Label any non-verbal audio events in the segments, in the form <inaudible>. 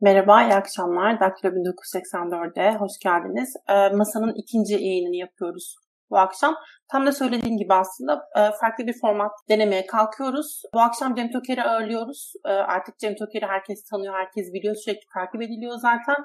Merhaba, iyi akşamlar. Daktilo 1984'de hoş geldiniz. E, masanın ikinci yayınını yapıyoruz bu akşam. Tam da söylediğim gibi aslında e, farklı bir format denemeye kalkıyoruz. Bu akşam Cem Toker'i ağırlıyoruz. E, artık Cem Toker'i herkes tanıyor, herkes biliyor, sürekli takip ediliyor zaten.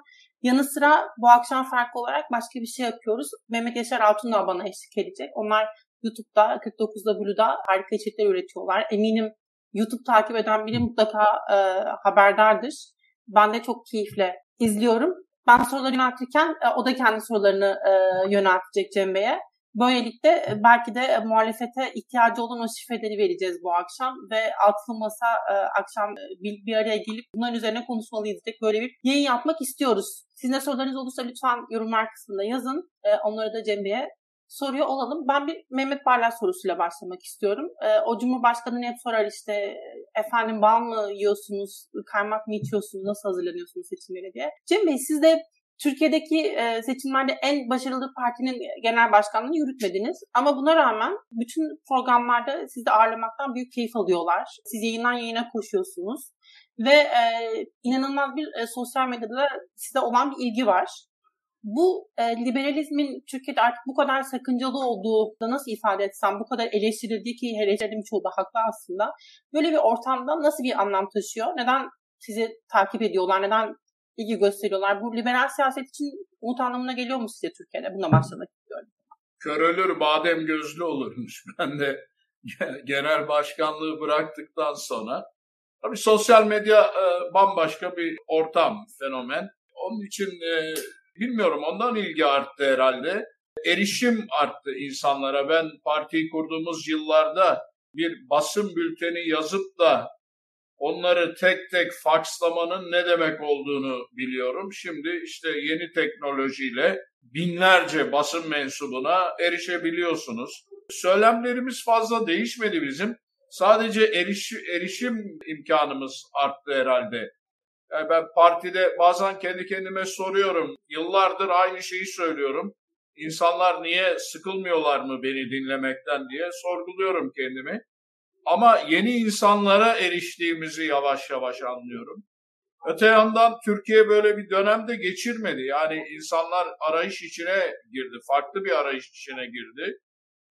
Yanı sıra bu akşam farklı olarak başka bir şey yapıyoruz. Mehmet Yaşar Altun da bana eşlik edecek. Onlar YouTube'da 49W'da harika içerikler üretiyorlar. Eminim YouTube takip eden biri mutlaka e, haberdardır. Ben de çok keyifle izliyorum. Ben soruları yöneltirken e, o da kendi sorularını e, yöneltecek Cem Bey'e. Böylelikle e, belki de muhalefete ihtiyacı olan o şifreleri vereceğiz bu akşam ve altılı masa akşam bir, bir araya gelip bunların üzerine konuşmalıyız dedik. Böyle bir yayın yapmak istiyoruz. Sizin de sorularınız olursa lütfen yorumlar kısmında yazın. Onları da Cem Bey'e soruyor olalım. Ben bir Mehmet Barlas sorusuyla başlamak istiyorum. o Cumhurbaşkanı'nı hep sorar işte efendim bal mı yiyorsunuz, kaymak mı içiyorsunuz, nasıl hazırlanıyorsunuz seçimlere diye. Cem Bey siz de Türkiye'deki e, seçimlerde en başarılı partinin genel başkanlığını yürütmediniz. Ama buna rağmen bütün programlarda sizi ağırlamaktan büyük keyif alıyorlar. Siz yayından yayına koşuyorsunuz. Ve e, inanılmaz bir e, sosyal medyada size olan bir ilgi var. Bu e, liberalizmin Türkiye'de artık bu kadar sakıncalı olduğu da nasıl ifade etsem, bu kadar eleştirildiği ki eleştirdiğim çoğu da haklı aslında. Böyle bir ortamda nasıl bir anlam taşıyor? Neden sizi takip ediyorlar? Neden ilgi gösteriyorlar. Bu liberal siyaset için umut anlamına geliyor mu size Türkiye'de? Buna başlamak istiyorum. Kör ölür badem gözlü olurmuş. <laughs> Ben de genel başkanlığı bıraktıktan sonra. Tabii sosyal medya e, bambaşka bir ortam, fenomen. Onun için e, bilmiyorum ondan ilgi arttı herhalde. Erişim arttı insanlara. Ben partiyi kurduğumuz yıllarda bir basın bülteni yazıp da onları tek tek fakslamanın ne demek olduğunu biliyorum. Şimdi işte yeni teknolojiyle binlerce basın mensubuna erişebiliyorsunuz. Söylemlerimiz fazla değişmedi bizim. Sadece eriş, erişim imkanımız arttı herhalde. Yani ben partide bazen kendi kendime soruyorum. Yıllardır aynı şeyi söylüyorum. İnsanlar niye sıkılmıyorlar mı beni dinlemekten diye sorguluyorum kendimi. Ama yeni insanlara eriştiğimizi yavaş yavaş anlıyorum. Öte yandan Türkiye böyle bir dönemde geçirmedi. Yani insanlar arayış içine girdi, farklı bir arayış içine girdi.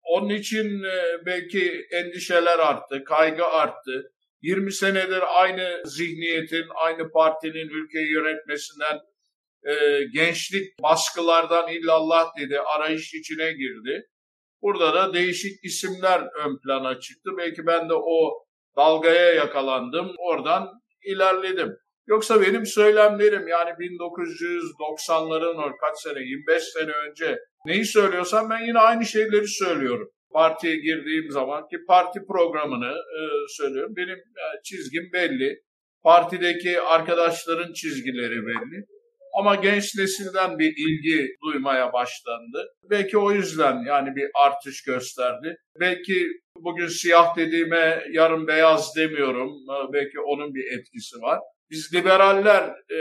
Onun için e, belki endişeler arttı, kaygı arttı. 20 senedir aynı zihniyetin, aynı partinin ülkeyi yönetmesinden, e, gençlik baskılardan illallah dedi, arayış içine girdi. Burada da değişik isimler ön plana çıktı. Belki ben de o dalgaya yakalandım. Oradan ilerledim. Yoksa benim söylemlerim yani 1990'ların kaç sene 25 sene önce neyi söylüyorsam ben yine aynı şeyleri söylüyorum. Partiye girdiğim zaman ki parti programını e, söylüyorum. Benim e, çizgim belli. Partideki arkadaşların çizgileri belli. Ama genç nesilden bir ilgi duymaya başlandı. Belki o yüzden yani bir artış gösterdi. Belki bugün siyah dediğime yarın beyaz demiyorum. Belki onun bir etkisi var. Biz liberaller e,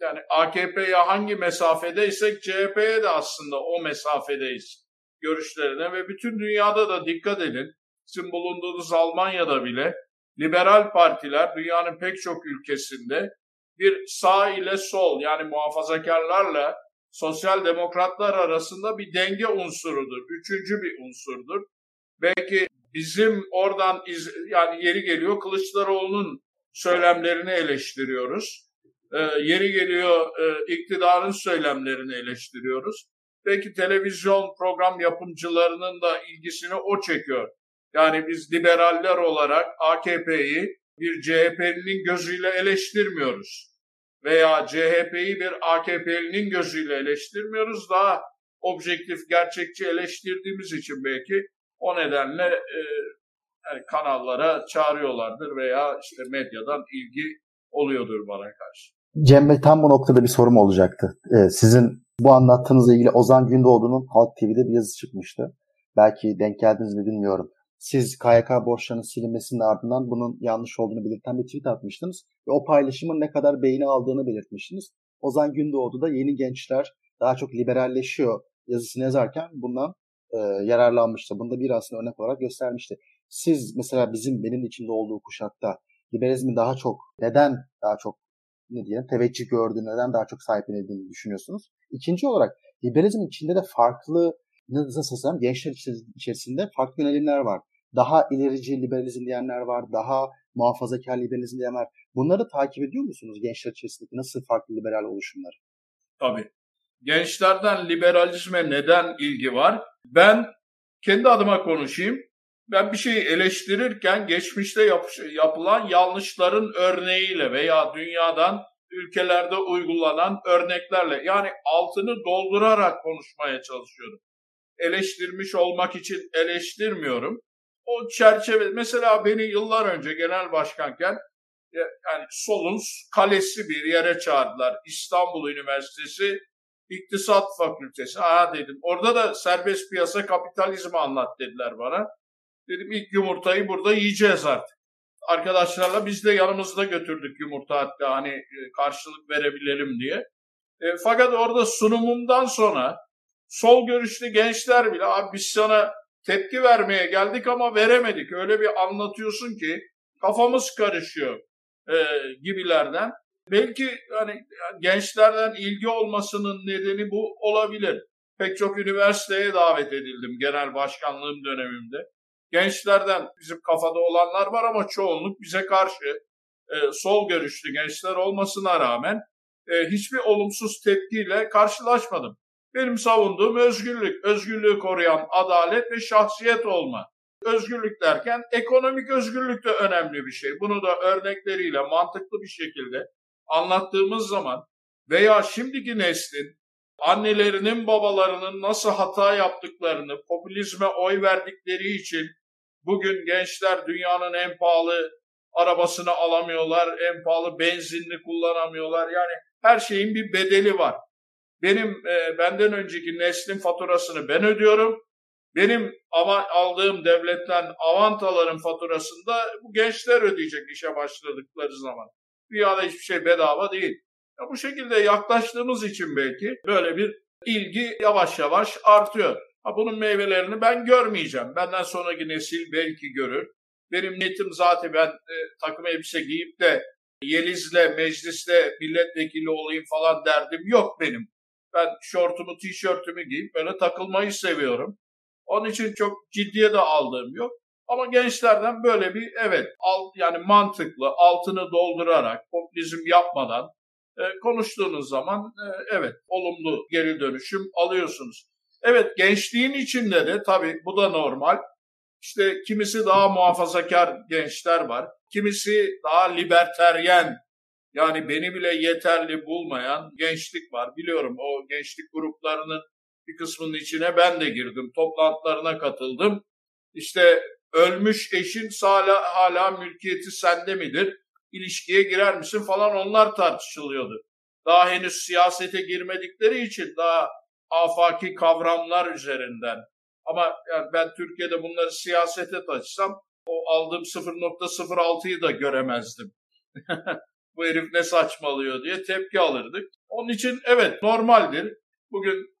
yani AKP'ye hangi mesafedeysek CHP'ye de aslında o mesafedeyiz görüşlerine ve bütün dünyada da dikkat edin. Sizin bulunduğunuz Almanya'da bile liberal partiler dünyanın pek çok ülkesinde bir sağ ile sol yani muhafazakarlarla sosyal demokratlar arasında bir denge unsurudur. Üçüncü bir unsurdur. Belki bizim oradan iz, yani yeri geliyor Kılıçdaroğlu'nun söylemlerini eleştiriyoruz. Ee, yeri geliyor e, iktidarın söylemlerini eleştiriyoruz. Belki televizyon program yapımcılarının da ilgisini o çekiyor. Yani biz liberaller olarak AKP'yi bir CHP'nin gözüyle eleştirmiyoruz. Veya CHP'yi bir AKP'linin gözüyle eleştirmiyoruz. Daha objektif, gerçekçi eleştirdiğimiz için belki o nedenle e, yani kanallara çağırıyorlardır veya işte medyadan ilgi oluyordur bana karşı. Cem Bey tam bu noktada bir sorum olacaktı. Ee, sizin bu anlattığınızla ilgili Ozan Gündoğdu'nun Halk TV'de bir yazı çıkmıştı. Belki denk geldiniz mi bilmiyorum siz KYK borçlarının silinmesinin ardından bunun yanlış olduğunu belirten bir tweet atmıştınız. Ve o paylaşımın ne kadar beğeni aldığını belirtmiştiniz. Ozan Gündoğdu da yeni gençler daha çok liberalleşiyor yazısını yazarken bundan e, yararlanmıştı. Bunu da bir aslında örnek olarak göstermişti. Siz mesela bizim benim içinde olduğu kuşakta liberalizmi daha çok neden daha çok ne diyelim teveccüh gördüğünden daha çok sahiplenildiğini düşünüyorsunuz. İkinci olarak liberalizmin içinde de farklı nasıl söylesem gençler içerisinde farklı yönelimler var. Daha ilerici liberalizm diyenler var, daha muhafazakar liberalizm diyenler. Bunları takip ediyor musunuz gençler içerisindeki nasıl farklı liberal oluşumlar? Tabii. Gençlerden liberalizme neden ilgi var? Ben kendi adıma konuşayım. Ben bir şeyi eleştirirken geçmişte yap yapılan yanlışların örneğiyle veya dünyadan ülkelerde uygulanan örneklerle yani altını doldurarak konuşmaya çalışıyorum. Eleştirmiş olmak için eleştirmiyorum. O çerçeve mesela beni yıllar önce genel başkanken yani solun kalesi bir yere çağırdılar. İstanbul Üniversitesi İktisat Fakültesi. Aa dedim. Orada da serbest piyasa kapitalizmi anlat dediler bana. Dedim ilk yumurtayı burada yiyeceğiz artık. Arkadaşlarla biz de yanımızda götürdük yumurta hatta hani e, karşılık verebilelim diye. E, fakat orada sunumumdan sonra sol görüşlü gençler bile abi biz sana tepki vermeye geldik ama veremedik. Öyle bir anlatıyorsun ki kafamız karışıyor e, gibilerden. Belki hani gençlerden ilgi olmasının nedeni bu olabilir. Pek çok üniversiteye davet edildim genel başkanlığım dönemimde. Gençlerden bizim kafada olanlar var ama çoğunluk bize karşı e, sol görüşlü gençler olmasına rağmen e, hiçbir olumsuz tepkiyle karşılaşmadım. Benim savunduğum özgürlük, özgürlüğü koruyan adalet ve şahsiyet olma. Özgürlük derken ekonomik özgürlük de önemli bir şey. Bunu da örnekleriyle mantıklı bir şekilde anlattığımız zaman veya şimdiki neslin annelerinin babalarının nasıl hata yaptıklarını, popülizme oy verdikleri için bugün gençler dünyanın en pahalı arabasını alamıyorlar, en pahalı benzinli kullanamıyorlar. Yani her şeyin bir bedeli var. Benim e, benden önceki neslin faturasını ben ödüyorum. Benim ama aldığım devletten avantaların faturasını da bu gençler ödeyecek işe başladıkları zaman. Dünyada hiçbir şey bedava değil. Ya bu şekilde yaklaştığımız için belki böyle bir ilgi yavaş yavaş artıyor. Ha, bunun meyvelerini ben görmeyeceğim. Benden sonraki nesil belki görür. Benim niyetim zaten ben e, takım elbise giyip de Yeliz'le mecliste milletvekili olayım falan derdim yok benim. Ben şortumu, tişörtümü giyip böyle takılmayı seviyorum. Onun için çok ciddiye de aldığım yok. Ama gençlerden böyle bir evet alt, yani mantıklı altını doldurarak popülizm yapmadan konuştuğunuz zaman e, evet olumlu geri dönüşüm alıyorsunuz. Evet gençliğin içinde de tabii bu da normal. İşte kimisi daha muhafazakar gençler var. Kimisi daha liberteryen yani beni bile yeterli bulmayan gençlik var. Biliyorum o gençlik gruplarının bir kısmının içine ben de girdim. Toplantılarına katıldım. İşte ölmüş eşin hala, hala mülkiyeti sende midir? İlişkiye girer misin falan onlar tartışılıyordu. Daha henüz siyasete girmedikleri için daha afaki kavramlar üzerinden. Ama yani ben Türkiye'de bunları siyasete taşısam o aldığım 0.06'yı da göremezdim. <laughs> Bu herif ne saçmalıyor diye tepki alırdık. Onun için evet normaldir. Bugün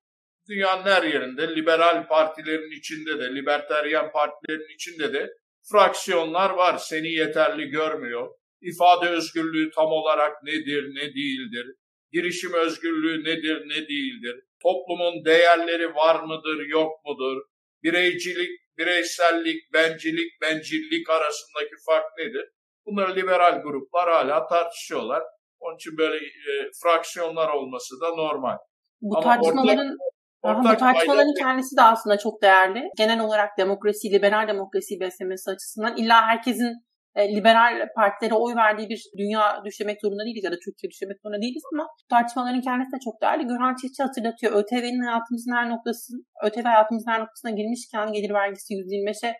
dünyanın her yerinde liberal partilerin içinde de, liberteryen partilerin içinde de fraksiyonlar var. Seni yeterli görmüyor. İfade özgürlüğü tam olarak nedir, ne değildir? Girişim özgürlüğü nedir, ne değildir? Toplumun değerleri var mıdır, yok mudur? Bireycilik, bireysellik, bencilik, bencillik arasındaki fark nedir? Bunları liberal gruplar hala tartışıyorlar. Onun için böyle e, fraksiyonlar olması da normal. Bu Ama tartışmaların ortak... Ortak bu tartışmaların kendisi de aslında çok değerli. Genel olarak demokrasi, liberal demokrasi beslemesi açısından illa herkesin liberal partilere oy verdiği bir dünya düşlemek zorunda değiliz ya da Türkiye düşlemek zorunda değiliz ama tartışmaların kendisi de çok değerli. Gürhan Çiftçi hatırlatıyor. ÖTV'nin hayatımızın her noktası, ÖTV hayatımızın her noktasına girmişken gelir vergisi %25'e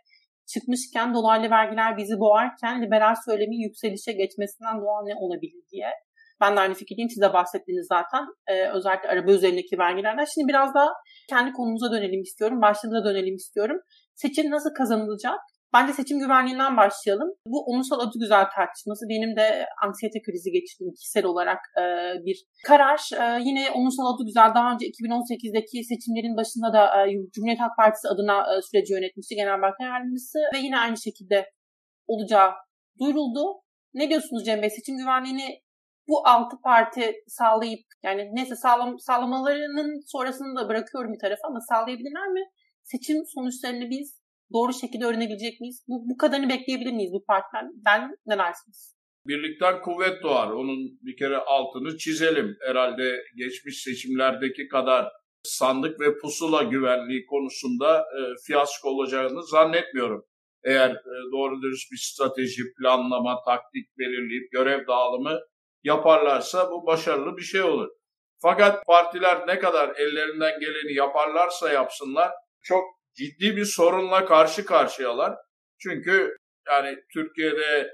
çıkmışken dolaylı vergiler bizi boğarken liberal söylemin yükselişe geçmesinden doğal ne olabilir diye. Ben de aynı fikirdeyim. Siz de bahsettiniz zaten. Ee, özellikle araba üzerindeki vergilerden. Şimdi biraz daha kendi konumuza dönelim istiyorum. Başlığına dönelim istiyorum. Seçim nasıl kazanılacak? Bence seçim güvenliğinden başlayalım. Bu ulusal adı güzel tartışması. Benim de anksiyete krizi geçirdiğim kişisel olarak e, bir karar. E, yine ulusal adı güzel daha önce 2018'deki seçimlerin başında da e, Cumhuriyet Halk Partisi adına e, süreci yönetmişti Genel Başkan Yardımcısı ve yine aynı şekilde olacağı duyuruldu. Ne diyorsunuz Cem Bey? Seçim güvenliğini bu altı parti sağlayıp yani neyse sağlam, sağlamalarının sonrasını da bırakıyorum bir tarafa ama sağlayabilirler mi? Seçim sonuçlarını biz doğru şekilde öğrenebilecek miyiz? Bu, bu kadarını bekleyebilir miyiz bu partiden? Ne dersiniz? Birlikten kuvvet doğar. Onun bir kere altını çizelim. Herhalde geçmiş seçimlerdeki kadar sandık ve pusula güvenliği konusunda e, fiyasko olacağını zannetmiyorum. Eğer e, doğru dürüst bir strateji, planlama, taktik belirleyip görev dağılımı yaparlarsa bu başarılı bir şey olur. Fakat partiler ne kadar ellerinden geleni yaparlarsa yapsınlar çok ciddi bir sorunla karşı karşıyalar. Çünkü yani Türkiye'de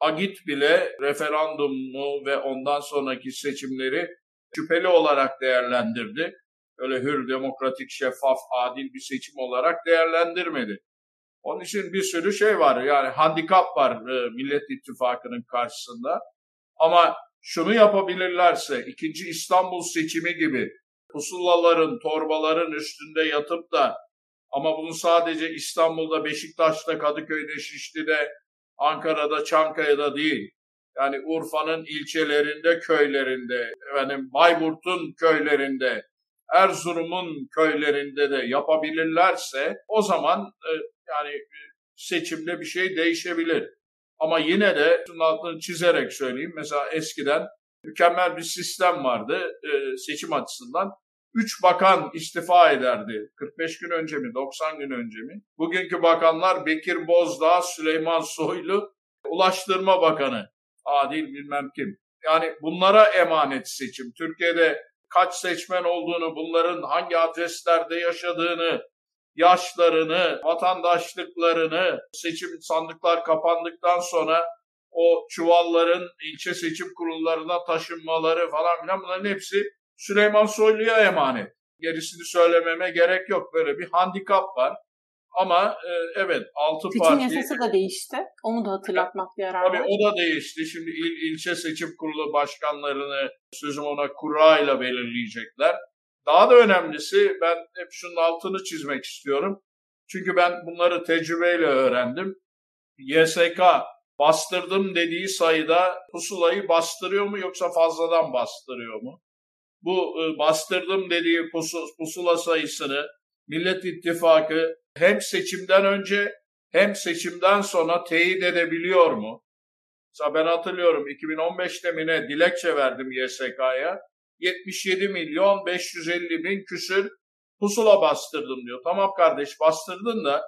Agit bile referandumu ve ondan sonraki seçimleri şüpheli olarak değerlendirdi. Öyle hür, demokratik, şeffaf, adil bir seçim olarak değerlendirmedi. Onun için bir sürü şey var. Yani handikap var e, Millet İttifakı'nın karşısında. Ama şunu yapabilirlerse ikinci İstanbul seçimi gibi pusulaların, torbaların üstünde yatıp da ama bunu sadece İstanbul'da, Beşiktaş'ta, Kadıköy'de, Şişli'de, Ankara'da, Çankaya'da değil. Yani Urfa'nın ilçelerinde, köylerinde, efendim Bayburt'un köylerinde, Erzurum'un köylerinde de yapabilirlerse o zaman e, yani seçimde bir şey değişebilir. Ama yine de şunun altını çizerek söyleyeyim. Mesela eskiden mükemmel bir sistem vardı e, seçim açısından. Üç bakan istifa ederdi. 45 gün önce mi, 90 gün önce mi? Bugünkü bakanlar Bekir Bozdağ, Süleyman Soylu, Ulaştırma Bakanı, Adil bilmem kim. Yani bunlara emanet seçim. Türkiye'de kaç seçmen olduğunu, bunların hangi adreslerde yaşadığını, yaşlarını, vatandaşlıklarını, seçim sandıklar kapandıktan sonra o çuvalların ilçe seçim kurullarına taşınmaları falan filan bunların hepsi Süleyman Soylu'ya emanet. Gerisini söylememe gerek yok. Böyle bir handikap var. Ama e, evet altı seçim parti... Seçim yasası da değişti. Onu da hatırlatmak yarar Tabii o da değişti. Şimdi il, ilçe seçim kurulu başkanlarını sözüm ona kura ile belirleyecekler. Daha da önemlisi ben hep şunun altını çizmek istiyorum. Çünkü ben bunları tecrübeyle öğrendim. YSK bastırdım dediği sayıda pusulayı bastırıyor mu yoksa fazladan bastırıyor mu? Bu e, bastırdım dediği pusula sayısını Millet İttifakı hem seçimden önce hem seçimden sonra teyit edebiliyor mu? Mesela ben hatırlıyorum 2015'te mi ne dilekçe verdim YSK'ya. 77 milyon 550 bin küsür pusula bastırdım diyor. Tamam kardeş bastırdın da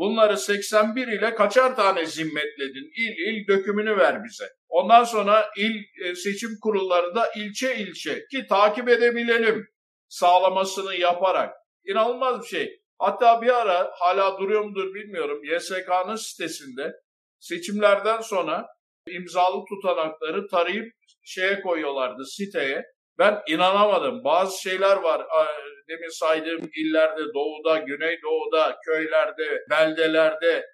bunları 81 ile kaçar tane zimmetledin? İl il dökümünü ver bize. Ondan sonra il e, seçim kurulları da ilçe ilçe ki takip edebilelim sağlamasını yaparak. İnanılmaz bir şey. Hatta bir ara hala duruyor mudur bilmiyorum. YSK'nın sitesinde seçimlerden sonra imzalı tutanakları tarayıp şeye koyuyorlardı siteye. Ben inanamadım. Bazı şeyler var. Demin saydığım illerde, doğuda, güneydoğuda, köylerde, beldelerde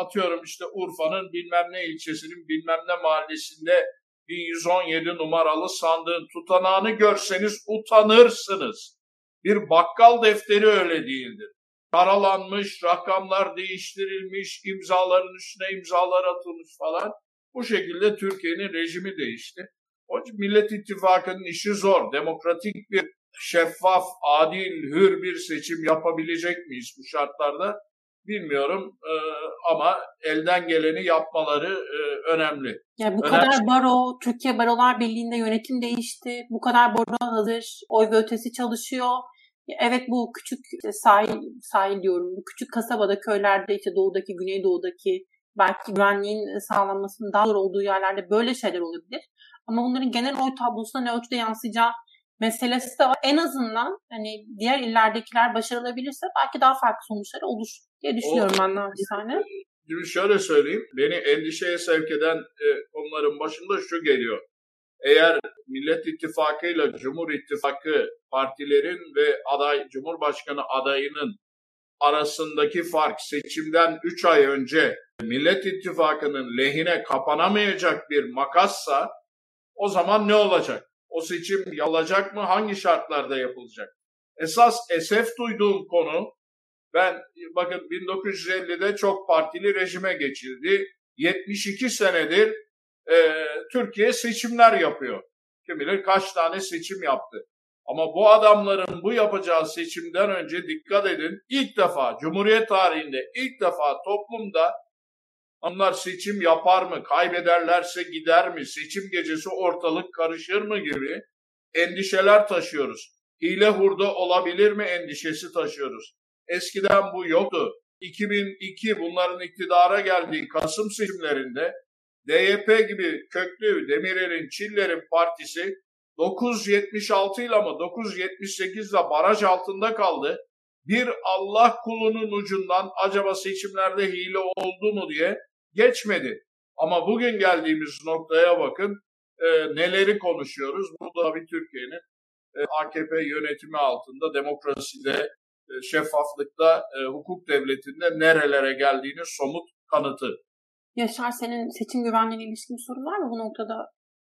atıyorum işte Urfa'nın bilmem ne ilçesinin bilmem ne mahallesinde 1117 numaralı sandığın tutanağını görseniz utanırsınız. Bir bakkal defteri öyle değildir. Karalanmış, rakamlar değiştirilmiş, imzaların üstüne imzalar atılmış falan. Bu şekilde Türkiye'nin rejimi değişti. Onun için Millet İttifakı'nın işi zor. Demokratik bir, şeffaf, adil, hür bir seçim yapabilecek miyiz bu şartlarda? Bilmiyorum ee, ama elden geleni yapmaları e, önemli. Yani bu önemli. kadar baro, Türkiye Barolar Birliği'nde yönetim değişti. Bu kadar baro hazır, oy ve ötesi çalışıyor. Evet bu küçük sahil, sahil diyorum, bu küçük kasabada, köylerde, işte doğudaki, güneydoğudaki belki güvenliğin sağlanmasının daha zor olduğu yerlerde böyle şeyler olabilir. Ama bunların genel oy tablosuna ne ölçüde yansıyacağı meselesi de var. En azından hani diğer illerdekiler başarılabilirse belki daha farklı sonuçlar olur diye düşünüyorum o, ben naçizane. Şimdi şöyle söyleyeyim. Beni endişeye sevk eden e, konuların başında şu geliyor. Eğer Millet İttifakı ile Cumhur İttifakı partilerin ve aday Cumhurbaşkanı adayının arasındaki fark seçimden 3 ay önce Millet İttifakı'nın lehine kapanamayacak bir makassa o zaman ne olacak? O seçim yapılacak mı? Hangi şartlarda yapılacak? Esas esef duyduğum konu ben bakın 1950'de çok partili rejime geçildi. 72 senedir e, Türkiye seçimler yapıyor. Kim bilir kaç tane seçim yaptı. Ama bu adamların bu yapacağı seçimden önce dikkat edin ilk defa Cumhuriyet tarihinde ilk defa toplumda onlar seçim yapar mı, kaybederlerse gider mi, seçim gecesi ortalık karışır mı gibi endişeler taşıyoruz. Hile hurda olabilir mi endişesi taşıyoruz. Eskiden bu yoktu. 2002 bunların iktidara geldiği Kasım seçimlerinde DYP gibi köklü Demirel'in, Çiller'in partisi 976 ile ama 978 ile baraj altında kaldı. Bir Allah kulunun ucundan acaba seçimlerde hile oldu mu diye geçmedi. Ama bugün geldiğimiz noktaya bakın e, neleri konuşuyoruz. Bu da bir Türkiye'nin e, AKP yönetimi altında demokraside, e, şeffaflıkta, e, hukuk devletinde nerelere geldiğini somut kanıtı. Yaşar senin seçim güvenliğine ilişkin bir sorun var mı bu noktada?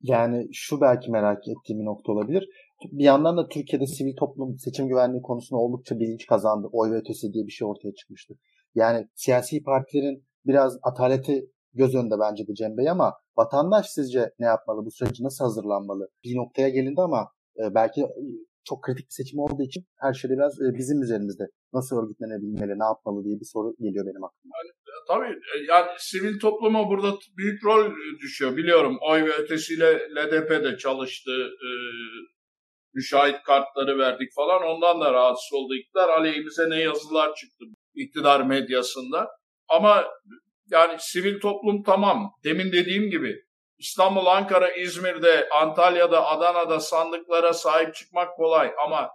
Yani şu belki merak ettiğim bir nokta olabilir. Bir yandan da Türkiye'de sivil toplum seçim güvenliği konusunda oldukça bilinç kazandı. Oy ve ötesi diye bir şey ortaya çıkmıştı. Yani siyasi partilerin biraz ataleti göz önünde bence de Cem Bey ama vatandaş sizce ne yapmalı? Bu süreci nasıl hazırlanmalı? Bir noktaya gelindi ama e, belki çok kritik bir seçim olduğu için her şey biraz e, bizim üzerimizde. Nasıl örgütlenebilmeli, ne yapmalı diye bir soru geliyor benim aklıma. Yani, tabii e, yani sivil topluma burada büyük rol düşüyor. Biliyorum oy ve ötesiyle LDP de çalıştı. Müşahit kartları verdik falan. Ondan da rahatsız oldu iktidar. Aleyhimize ne yazılar çıktı iktidar medyasında. Ama yani sivil toplum tamam. Demin dediğim gibi İstanbul, Ankara, İzmir'de, Antalya'da, Adana'da sandıklara sahip çıkmak kolay ama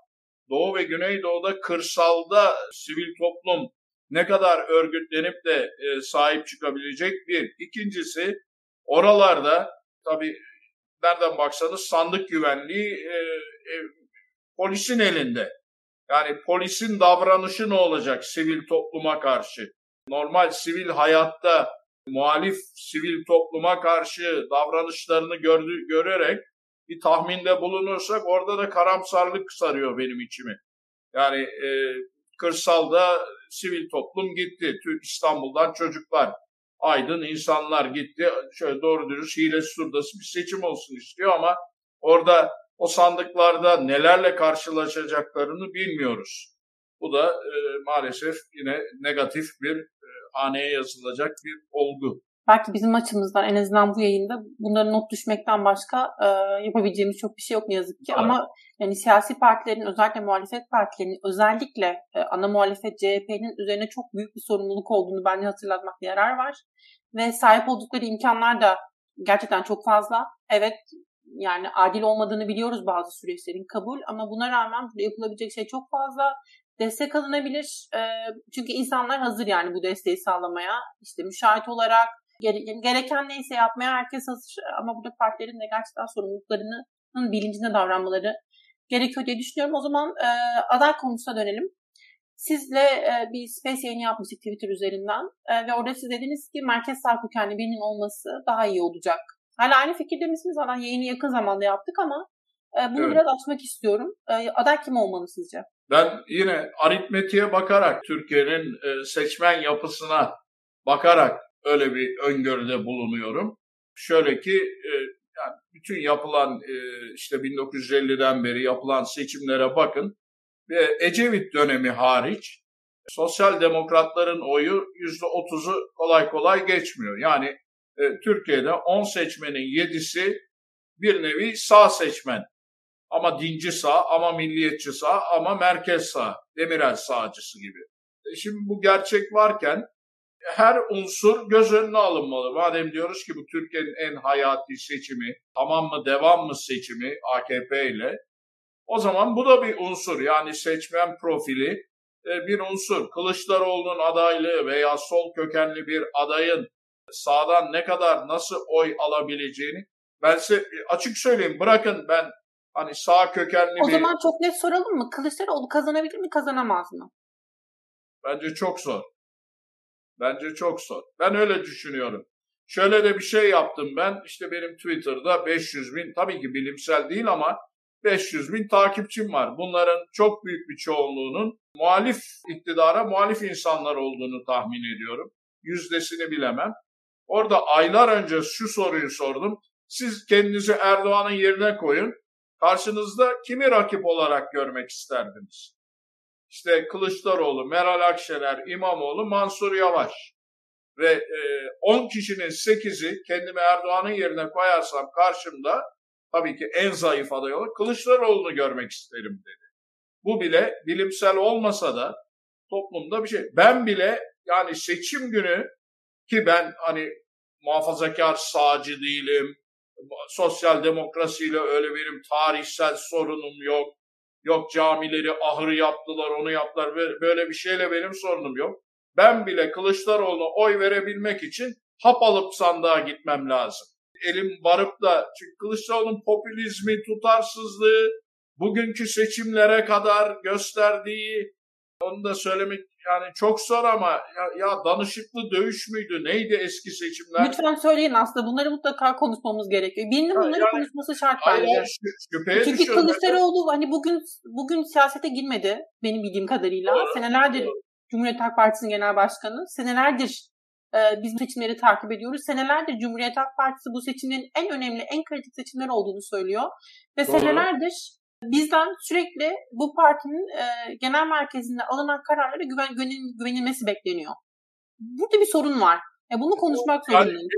Doğu ve Güneydoğu'da kırsalda sivil toplum ne kadar örgütlenip de e, sahip çıkabilecek bir. İkincisi oralarda tabii nereden baksanız sandık güvenliği e, e, polisin elinde. Yani polisin davranışı ne olacak sivil topluma karşı? Normal sivil hayatta muhalif sivil topluma karşı davranışlarını gördü, görerek bir tahminde bulunursak orada da karamsarlık sarıyor benim içimi. Yani e, kırsalda sivil toplum gitti. İstanbul'dan çocuklar, aydın insanlar gitti. Şöyle doğru dürüst hile surdası bir seçim olsun istiyor ama orada o sandıklarda nelerle karşılaşacaklarını bilmiyoruz. Bu da e, maalesef yine negatif bir e, haneye yazılacak bir olgu. Belki bizim açımızdan en azından bu yayında bunların not düşmekten başka e, yapabileceğimiz çok bir şey yok ne yazık ki. Evet. Ama yani siyasi partilerin özellikle muhalefet partilerinin özellikle e, ana muhalefet CHP'nin üzerine çok büyük bir sorumluluk olduğunu bence hatırlatmakta yarar var. Ve sahip oldukları imkanlar da gerçekten çok fazla. Evet yani adil olmadığını biliyoruz bazı süreçlerin kabul ama buna rağmen burada yapılabilecek şey çok fazla destek alınabilir. E, çünkü insanlar hazır yani bu desteği sağlamaya. İşte müşahit olarak gereken neyse yapmaya herkes hazır. Ama burada partilerin de gerçekten sorumluluklarının bilincinde davranmaları gerekiyor diye düşünüyorum. O zaman e, aday konusuna dönelim. Sizle e, bir space yayını yapmıştık Twitter üzerinden e, ve orada siz dediniz ki merkez sağ kökenli birinin olması daha iyi olacak. Hala aynı fikirde misiniz? Zaten yayını yakın zamanda yaptık ama e, bunu evet. biraz açmak istiyorum. E, aday kim olmalı sizce? Ben yine aritmetiğe bakarak Türkiye'nin e, seçmen yapısına bakarak öyle bir öngörüde bulunuyorum. Şöyle ki e, yani bütün yapılan e, işte 1950'den beri yapılan seçimlere bakın ve Ecevit dönemi hariç sosyal demokratların oyu %30'u kolay kolay geçmiyor. Yani Türkiye'de 10 seçmenin 7'si bir nevi sağ seçmen. Ama dinci sağ, ama milliyetçi sağ, ama merkez sağ, Demirel sağcısı gibi. E şimdi bu gerçek varken her unsur göz önüne alınmalı. Madem diyoruz ki bu Türkiye'nin en hayati seçimi, tamam mı devam mı seçimi AKP ile, o zaman bu da bir unsur. Yani seçmen profili e, bir unsur. Kılıçdaroğlu'nun adaylığı veya sol kökenli bir adayın sağdan ne kadar nasıl oy alabileceğini ben size açık söyleyeyim bırakın ben Hani sağ kökenli o bir... O zaman çok net soralım mı? Kılıçdaroğlu kazanabilir mi kazanamaz mı? Bence çok zor. Bence çok zor. Ben öyle düşünüyorum. Şöyle de bir şey yaptım ben. İşte benim Twitter'da 500 bin, tabii ki bilimsel değil ama 500 bin takipçim var. Bunların çok büyük bir çoğunluğunun muhalif iktidara muhalif insanlar olduğunu tahmin ediyorum. Yüzdesini bilemem. Orada aylar önce şu soruyu sordum. Siz kendinizi Erdoğan'ın yerine koyun. Karşınızda kimi rakip olarak görmek isterdiniz? İşte Kılıçdaroğlu, Meral Akşener, İmamoğlu, Mansur Yavaş. Ve 10 e, kişinin 8'i kendimi Erdoğan'ın yerine koyarsam karşımda tabii ki en zayıf aday olur. Kılıçdaroğlu'nu görmek isterim dedi. Bu bile bilimsel olmasa da toplumda bir şey. Ben bile yani seçim günü ki ben hani muhafazakar sağcı değilim, sosyal demokrasiyle öyle benim tarihsel sorunum yok. Yok camileri ahır yaptılar, onu yaptılar. Böyle bir şeyle benim sorunum yok. Ben bile Kılıçdaroğlu'na oy verebilmek için hap alıp sandığa gitmem lazım. Elim varıp da çünkü Kılıçdaroğlu'nun popülizmi, tutarsızlığı, bugünkü seçimlere kadar gösterdiği onu da söylemek yani çok zor ama ya, ya danışıklı dövüş müydü? Neydi eski seçimler? Lütfen söyleyin aslında. Bunları mutlaka konuşmamız gerekiyor. Birinin bunları yani, konuşması şart bence. Şüpheye Çünkü Kılıçdaroğlu hani bugün bugün siyasete girmedi benim bildiğim kadarıyla. Doğru, Senelerdir doğru. Cumhuriyet Halk Partisi'nin genel başkanı. Senelerdir e, biz seçimleri takip ediyoruz. Senelerdir Cumhuriyet Halk Partisi bu seçimlerin en önemli, en kritik seçimler olduğunu söylüyor. Ve Doğru. senelerdir bizden sürekli bu partinin e, genel merkezinde alınan kararlara güven, güven, güvenilmesi bekleniyor. Burada bir sorun var. E bunu konuşmak zorundayım.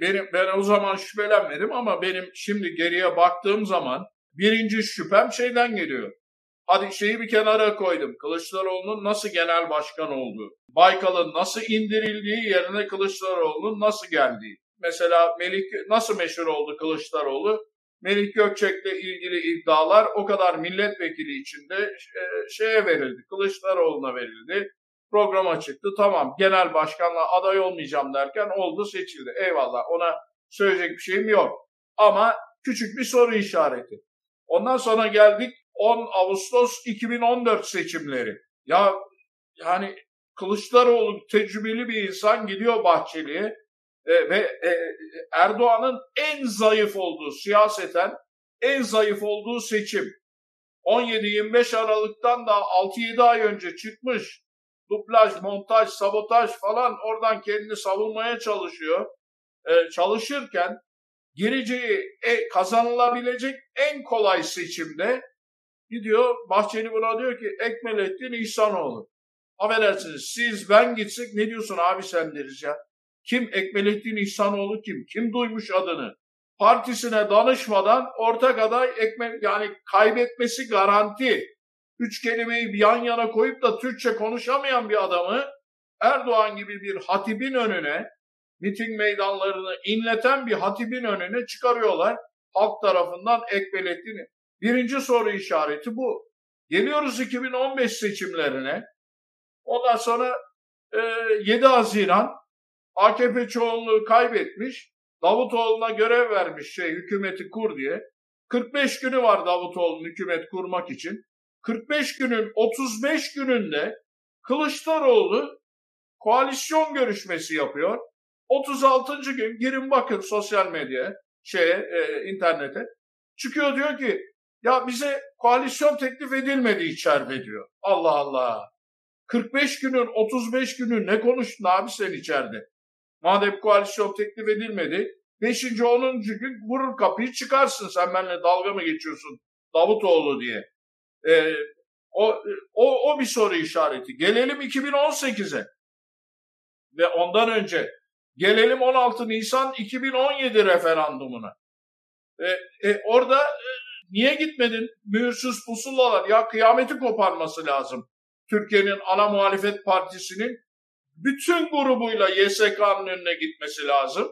Benim, ben o zaman şüphelenmedim ama benim şimdi geriye baktığım zaman birinci şüphem şeyden geliyor. Hadi şeyi bir kenara koydum. Kılıçdaroğlu'nun nasıl genel başkan olduğu, Baykal'ın nasıl indirildiği yerine Kılıçdaroğlu'nun nasıl geldiği. Mesela Melik nasıl meşhur oldu Kılıçdaroğlu? Melik Gökçek'le ilgili iddialar o kadar milletvekili içinde e, şeye verildi. Kılıçdaroğlu'na verildi. Programa çıktı. Tamam genel başkanlığa aday olmayacağım derken oldu seçildi. Eyvallah ona söyleyecek bir şeyim yok. Ama küçük bir soru işareti. Ondan sonra geldik 10 Ağustos 2014 seçimleri. Ya yani Kılıçdaroğlu tecrübeli bir insan gidiyor Bahçeli'ye e, ve e, Erdoğan'ın en zayıf olduğu siyaseten en zayıf olduğu seçim 17-25 Aralık'tan da 6-7 ay önce çıkmış duplaj, montaj, sabotaj falan oradan kendini savunmaya çalışıyor. E, çalışırken gireceği e, kazanılabilecek en kolay seçimde gidiyor Bahçeli buna diyor ki Ekmelettin İhsanoğlu. Affedersiniz siz ben gitsek ne diyorsun abi sen deriz ya. Kim Ekmelettin İhsanoğlu kim? Kim duymuş adını? Partisine danışmadan ortak aday ekme yani kaybetmesi garanti. Üç kelimeyi yan yana koyup da Türkçe konuşamayan bir adamı Erdoğan gibi bir hatibin önüne miting meydanlarını inleten bir hatibin önüne çıkarıyorlar. Halk tarafından Ekmelettin. Birinci soru işareti bu. Geliyoruz 2015 seçimlerine. Ondan sonra e, 7 Haziran AKP çoğunluğu kaybetmiş. Davutoğlu'na görev vermiş şey hükümeti kur diye. 45 günü var Davutoğlu'nun hükümet kurmak için. 45 günün 35 gününde Kılıçdaroğlu koalisyon görüşmesi yapıyor. 36. gün girin bakın sosyal medyaya, şeye, e, internete. Çıkıyor diyor ki ya bize koalisyon teklif edilmedi içeride diyor. Allah Allah. 45 günün 35 günü ne konuştun abi sen içeride? Madem koalisyon teklif edilmedi, 5. 10. gün vurur kapıyı çıkarsın sen benimle dalga mı geçiyorsun Davutoğlu diye. Ee, o, o, o bir soru işareti. Gelelim 2018'e ve ondan önce gelelim 16 Nisan 2017 referandumuna. E, e, orada e, niye gitmedin? Mühürsüz pusulalar ya kıyameti koparması lazım. Türkiye'nin ana muhalefet partisinin bütün grubuyla YSK'nın önüne gitmesi lazım.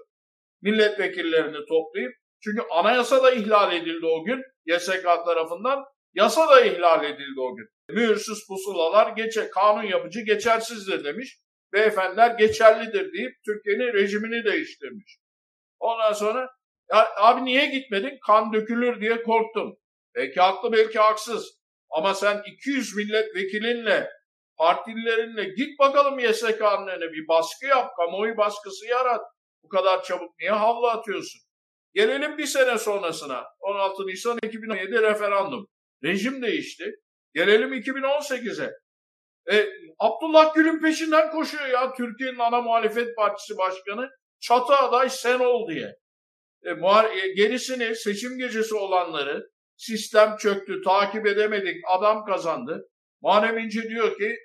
Milletvekillerini toplayıp çünkü anayasa da ihlal edildi o gün YSK tarafından. Yasa da ihlal edildi o gün. Mühürsüz pusulalar geçe, kanun yapıcı geçersizdir demiş. Beyefendiler geçerlidir deyip Türkiye'nin rejimini değiştirmiş. Ondan sonra abi niye gitmedin? Kan dökülür diye korktum. Belki haklı belki haksız. Ama sen 200 milletvekilinle partililerinle git bakalım YSK'nın önüne bir baskı yap, kamuoyu baskısı yarat. Bu kadar çabuk niye havlu atıyorsun? Gelelim bir sene sonrasına. 16 Nisan 2017 referandum. Rejim değişti. Gelelim 2018'e. E, Abdullah Gül'ün peşinden koşuyor ya Türkiye'nin ana muhalefet partisi başkanı. çatı aday sen ol diye. E, e, gerisini seçim gecesi olanları sistem çöktü, takip edemedik, adam kazandı. Muharrem İnce diyor ki,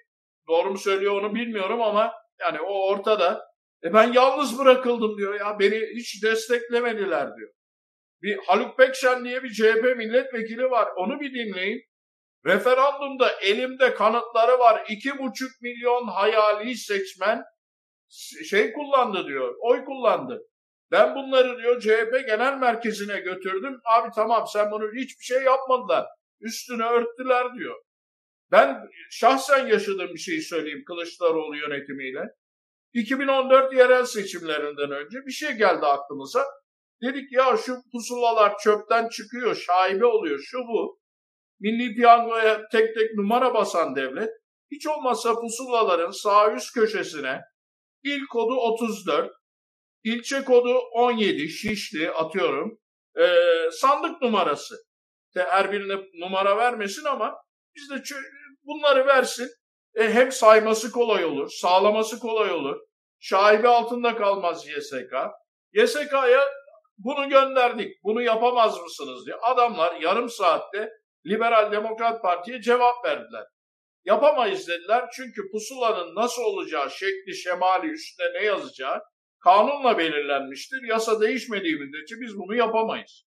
doğru mu söylüyor onu bilmiyorum ama yani o ortada. E ben yalnız bırakıldım diyor ya, beni hiç desteklemediler diyor. Bir Haluk Pekşen diye bir CHP milletvekili var, onu bir dinleyin. Referandumda elimde kanıtları var. iki buçuk milyon hayali seçmen şey kullandı diyor, oy kullandı. Ben bunları diyor CHP genel merkezine götürdüm. Abi tamam sen bunu hiçbir şey yapmadılar. Üstünü örttüler diyor. Ben şahsen yaşadığım bir şeyi söyleyeyim Kılıçdaroğlu yönetimiyle. 2014 yerel seçimlerinden önce bir şey geldi aklımıza. Dedik ya şu pusulalar çöpten çıkıyor, şaibe oluyor, şu bu. Milli piyangoya tek tek numara basan devlet, hiç olmazsa pusulaların sağ üst köşesine il kodu 34, ilçe kodu 17, Şişli atıyorum, e, sandık numarası. Birine numara vermesin ama biz de bunları versin. E, hem sayması kolay olur, sağlaması kolay olur. Şaibe altında kalmaz YSK. YSK'ya bunu gönderdik, bunu yapamaz mısınız diye. Adamlar yarım saatte Liberal Demokrat Parti'ye cevap verdiler. Yapamayız dediler çünkü pusulanın nasıl olacağı, şekli, şemali, üstüne ne yazacağı kanunla belirlenmiştir. Yasa değişmediği müddetçe biz bunu yapamayız.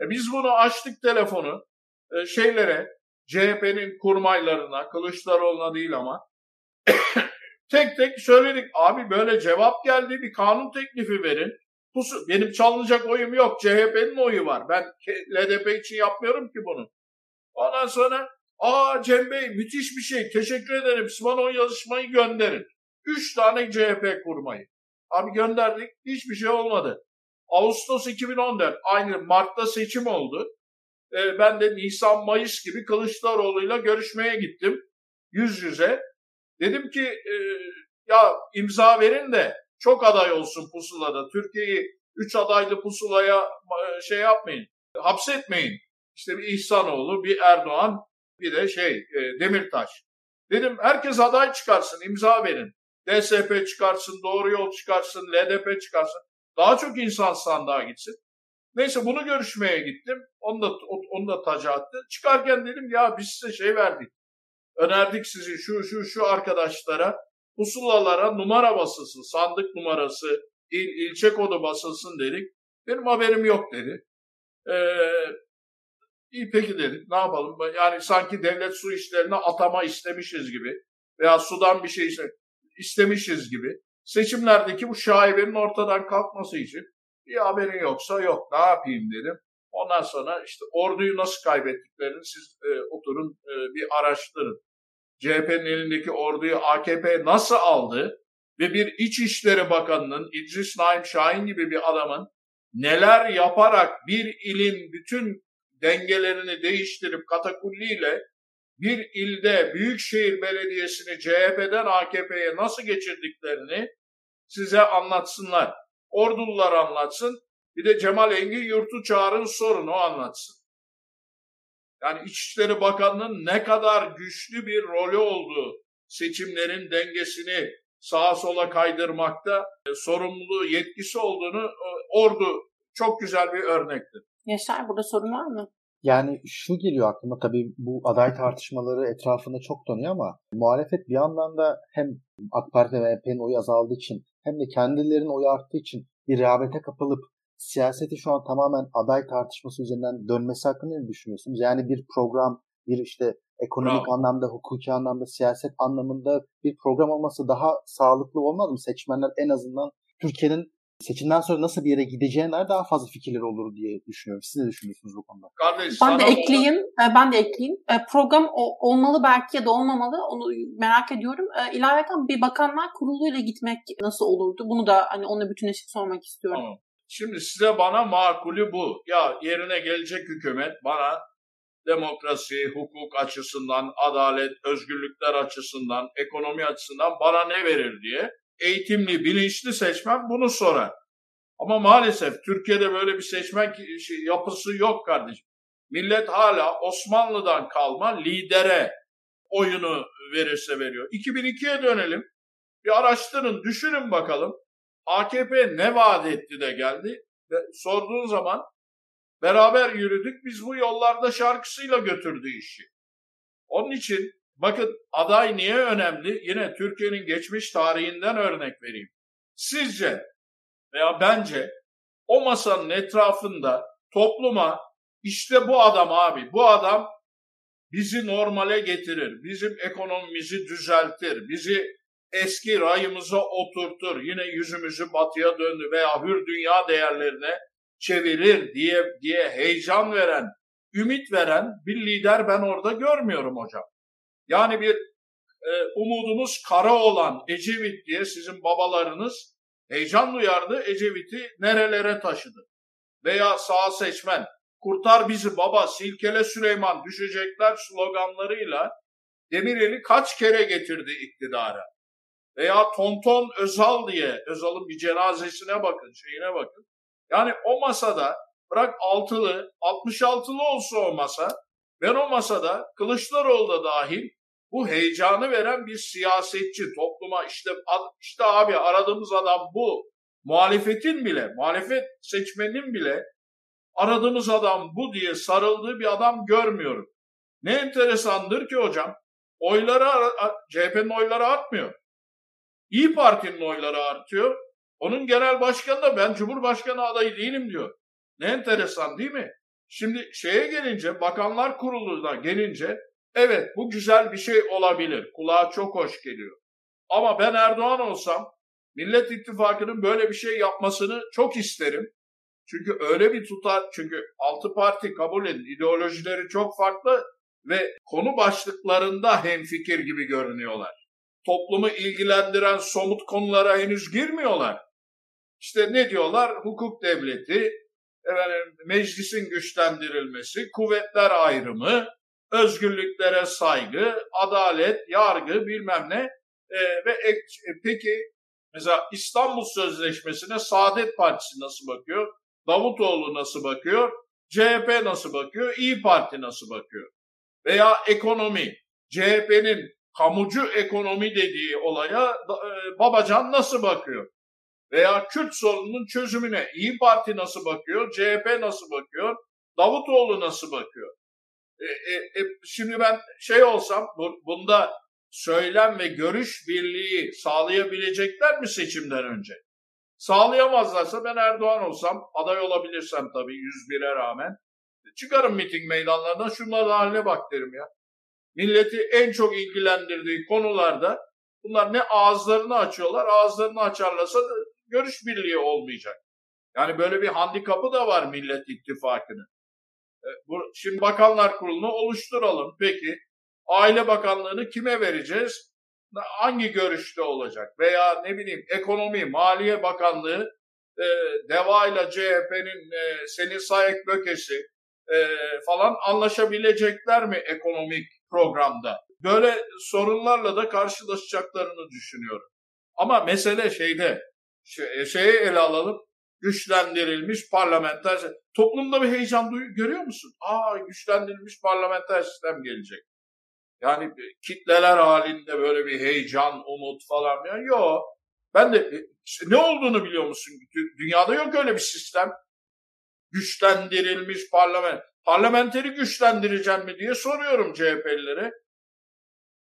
E biz bunu açtık telefonu e, şeylere, CHP'nin kurmaylarına, Kılıçdaroğlu'na değil ama <coughs> tek tek söyledik. Abi böyle cevap geldi bir kanun teklifi verin. Benim çalınacak oyum yok. CHP'nin oyu var. Ben LDP için yapmıyorum ki bunu. Ondan sonra aa Cem Bey müthiş bir şey. Teşekkür ederim. Siz bana o yazışmayı gönderin. Üç tane CHP kurmayı. Abi gönderdik. Hiçbir şey olmadı. Ağustos 2014 aynı Mart'ta seçim oldu. Ee, ben de Nisan Mayıs gibi Kılıçdaroğlu'yla görüşmeye gittim. Yüz yüze. Dedim ki e, ya imza verin de çok aday olsun pusulada. Türkiye'yi üç adaylı pusulaya e, şey yapmayın. Hapsetmeyin. İşte bir İhsanoğlu, bir Erdoğan, bir de şey e, Demirtaş. Dedim herkes aday çıkarsın, imza verin. DSP çıkarsın, Doğru Yol çıkarsın, LDP çıkarsın. Daha çok insan sandığa gitsin. Neyse bunu görüşmeye gittim. Onu da, onu da taca attı. Çıkarken dedim ya biz size şey verdik. Önerdik sizi şu şu şu arkadaşlara pusulalara numara basılsın, sandık numarası, il, ilçe kodu basılsın dedik. Benim haberim yok dedi. Ee, iyi peki dedik ne yapalım? Yani sanki devlet su işlerine atama istemişiz gibi veya sudan bir şey istemişiz gibi. Seçimlerdeki bu şaibenin ortadan kalkması için bir haberin yoksa yok ne yapayım dedim. Ondan sonra işte orduyu nasıl kaybettiklerini siz e, oturun e, bir araştırın. CHP'nin elindeki orduyu AKP nasıl aldı ve bir İçişleri Bakanı'nın İdris Naim Şahin gibi bir adamın neler yaparak bir ilin bütün dengelerini değiştirip katakulliyle bir ilde Büyükşehir Belediyesi'ni CHP'den AKP'ye nasıl geçirdiklerini size anlatsınlar. Ordulular anlatsın. Bir de Cemal Engin Yurtu Çağrı'nın sorunu anlatsın. Yani İçişleri Bakanı'nın ne kadar güçlü bir rolü olduğu seçimlerin dengesini sağa sola kaydırmakta e, sorumluluğu, yetkisi olduğunu e, ordu çok güzel bir örnektir. Yaşar burada sorun var mı? Yani şu geliyor aklıma tabii bu aday tartışmaları etrafında çok dönüyor ama muhalefet bir yandan da hem AK Parti ve MHP'nin oyu azaldığı için hem de kendilerinin oyu arttığı için bir rehavete kapılıp siyaseti şu an tamamen aday tartışması üzerinden dönmesi hakkında ne düşünüyorsunuz? Yani bir program, bir işte ekonomik Bravo. anlamda, hukuki anlamda, siyaset anlamında bir program olması daha sağlıklı olmaz mı? Seçmenler en azından Türkiye'nin seçimden sonra nasıl bir yere gideceğine daha fazla fikirler olur diye düşünüyorum. Siz ne düşünüyorsunuz bu konuda? Kardeş, ben de ekleyeyim. Olur. Ben de ekleyeyim. E, program olmalı belki ya da olmamalı. Onu merak ediyorum. E, İlaveten bir bakanlar kuruluyla gitmek nasıl olurdu? Bunu da hani onunla bütünleşip sormak istiyorum. Tamam. Şimdi size bana makulü bu. Ya yerine gelecek hükümet bana demokrasi, hukuk açısından, adalet, özgürlükler açısından, ekonomi açısından bana ne verir diye eğitimli, bilinçli seçmen bunu sorar. Ama maalesef Türkiye'de böyle bir seçmen şey, yapısı yok kardeşim. Millet hala Osmanlı'dan kalma lidere oyunu verirse veriyor. 2002'ye dönelim. Bir araştırın, düşünün bakalım. AKP ne vaat etti de geldi? Ve sorduğun zaman beraber yürüdük biz bu yollarda şarkısıyla götürdü işi. Onun için bakın aday niye önemli? Yine Türkiye'nin geçmiş tarihinden örnek vereyim. Sizce veya bence o masanın etrafında topluma işte bu adam abi, bu adam bizi normale getirir, bizim ekonomimizi düzeltir, bizi eski rayımıza oturtur, yine yüzümüzü batıya döndü veya hür dünya değerlerine çevirir diye diye heyecan veren, ümit veren bir lider ben orada görmüyorum hocam. Yani bir e, umudumuz kara olan Ecevit diye sizin babalarınız heyecan duyardı, Ecevit'i nerelere taşıdı. Veya sağ seçmen, kurtar bizi baba, silkele Süleyman düşecekler sloganlarıyla Demirel'i kaç kere getirdi iktidara. Veya Tonton Özal diye, Özal'ın bir cenazesine bakın, şeyine bakın. Yani o masada bırak altılı, 66'lı olsa o masa, ben o masada Kılıçdaroğlu da dahil bu heyecanı veren bir siyasetçi topluma işte işte abi aradığımız adam bu. Muhalefetin bile, muhalefet seçmenin bile aradığımız adam bu diye sarıldığı bir adam görmüyorum. Ne enteresandır ki hocam, oyları CHP'nin oyları artmıyor. İyi Parti'nin oyları artıyor. Onun genel başkanı da ben Cumhurbaşkanı adayı değilim diyor. Ne enteresan değil mi? Şimdi şeye gelince, Bakanlar Kurulu'na gelince evet bu güzel bir şey olabilir. Kulağa çok hoş geliyor. Ama ben Erdoğan olsam Millet İttifakı'nın böyle bir şey yapmasını çok isterim. Çünkü öyle bir tutar, çünkü altı parti kabul edin, ideolojileri çok farklı ve konu başlıklarında hemfikir gibi görünüyorlar. Toplumu ilgilendiren somut konulara henüz girmiyorlar. İşte ne diyorlar? Hukuk devleti, efendim, meclisin güçlendirilmesi, kuvvetler ayrımı, özgürlüklere saygı, adalet, yargı bilmem ne. E, ve e, peki mesela İstanbul Sözleşmesi'ne Saadet Partisi nasıl bakıyor? Davutoğlu nasıl bakıyor? CHP nasıl bakıyor? İyi Parti nasıl bakıyor? Veya ekonomi. CHP'nin kamucu ekonomi dediği olaya e, Babacan nasıl bakıyor? Veya Kürt sorununun çözümüne İyi Parti nasıl bakıyor? CHP nasıl bakıyor? Davutoğlu nasıl bakıyor? E, e, e, şimdi ben şey olsam bu, bunda söylem ve görüş birliği sağlayabilecekler mi seçimden önce? Sağlayamazlarsa ben Erdoğan olsam, aday olabilirsem tabii 101'e rağmen, çıkarım miting meydanlarına şunların haline bak derim ya. Milleti en çok ilgilendirdiği konularda bunlar ne ağızlarını açıyorlar, ağızlarını açarlarsa görüş birliği olmayacak. Yani böyle bir handikapı da var Millet İttifakı'nın. E, şimdi Bakanlar Kurulu'nu oluşturalım. Peki Aile Bakanlığı'nı kime vereceğiz? hangi görüşte olacak? Veya ne bileyim ekonomi, maliye bakanlığı e, DEVA ile CHP'nin e, Senin Sayek Bökesi e, falan anlaşabilecekler mi ekonomik programda? Böyle sorunlarla da karşılaşacaklarını düşünüyorum. Ama mesele şeyde, şey, şeyi ele alalım, güçlendirilmiş parlamenter toplumda bir heyecan duyu görüyor musun? Aa güçlendirilmiş parlamenter sistem gelecek. Yani kitleler halinde böyle bir heyecan, umut falan. Yani yok. Ben de e, işte ne olduğunu biliyor musun? Dünyada yok öyle bir sistem. Güçlendirilmiş parlament. Parlamenteri güçlendireceğim mi diye soruyorum CHP'lilere.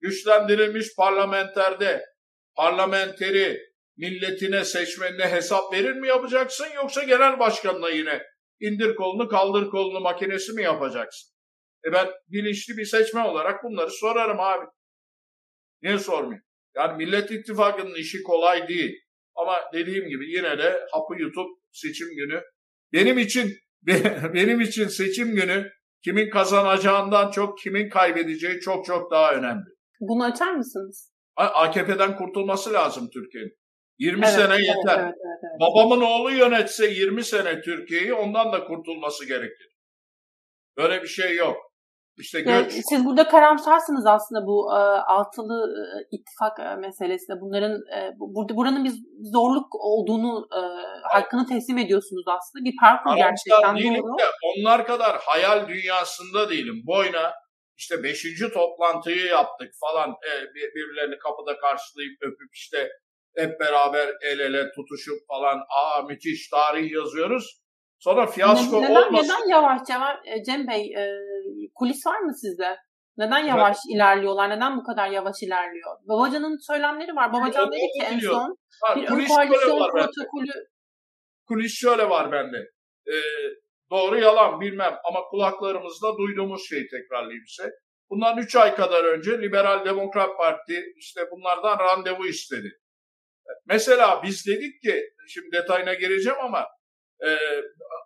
Güçlendirilmiş parlamenterde parlamenteri milletine, seçmenine hesap verir mi yapacaksın yoksa genel başkanına yine indir kolunu kaldır kolunu makinesi mi yapacaksın? E ben bilinçli bir seçmen olarak bunları sorarım abi. Niye sormayayım? Yani Millet İttifakı'nın işi kolay değil. Ama dediğim gibi yine de hapı yutup seçim günü benim için <laughs> benim için seçim günü kimin kazanacağından çok kimin kaybedeceği çok çok daha önemli. Bunu açar mısınız? AKP'den kurtulması lazım Türkiye'nin. 20 evet, sene yeter. Evet, evet, evet. Babamın oğlu yönetse 20 sene Türkiye'yi ondan da kurtulması gerekir. Böyle bir şey yok. İşte göç. Yani siz burada karamsarsınız aslında bu e, altılı e, ittifak e, meselesinde. Bunların e, burada buranın bir zorluk olduğunu e, hakkını teslim ediyorsunuz aslında. Bir parkur gerçekten doğru. De, onlar kadar hayal dünyasında değilim. Boyna işte beşinci toplantıyı yaptık falan e, birbirlerini kapıda karşılayıp öpüp işte hep beraber el ele tutuşup falan aa müthiş tarih yazıyoruz. Sonra fiyasko neden, olmasın. Neden yavaş yavaş e, Cem Bey e, kulis var mı sizde? Neden yavaş evet. ilerliyorlar? Neden bu kadar yavaş ilerliyor? Babacan'ın söylemleri var. Babacan dedi ki en son ha, bir ön koalisyon protokolü. Kulis şöyle var bende. Ee, doğru yalan bilmem ama kulaklarımızda duyduğumuz şeyi tekrarlayayım size. Bundan 3 ay kadar önce Liberal Demokrat Parti işte bunlardan randevu istedi. Mesela biz dedik ki, şimdi detayına gireceğim ama e,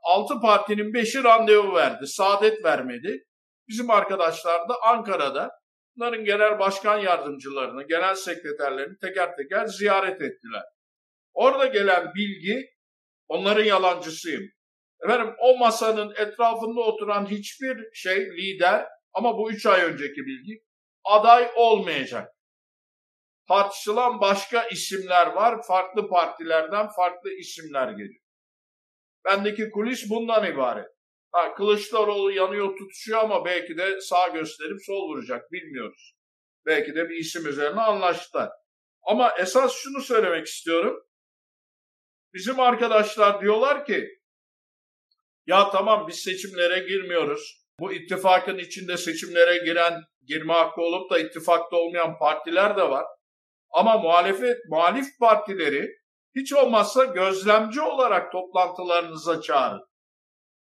6 partinin 5'i randevu verdi. Saadet vermedi. Bizim arkadaşlar da Ankara'da bunların genel başkan yardımcılarını, genel sekreterlerini teker teker ziyaret ettiler. Orada gelen bilgi, onların yalancısıyım. Efendim o masanın etrafında oturan hiçbir şey, lider ama bu üç ay önceki bilgi, aday olmayacak. Tartışılan başka isimler var, farklı partilerden farklı isimler geliyor. Bendeki kulis bundan ibaret. Ha, Kılıçdaroğlu yanıyor tutuşuyor ama belki de sağ gösterip sol vuracak bilmiyoruz. Belki de bir isim üzerine anlaştılar. Ama esas şunu söylemek istiyorum. Bizim arkadaşlar diyorlar ki ya tamam biz seçimlere girmiyoruz. Bu ittifakın içinde seçimlere giren, girme hakkı olup da ittifakta olmayan partiler de var. Ama muhalefet, muhalif partileri hiç olmazsa gözlemci olarak toplantılarınıza çağırın.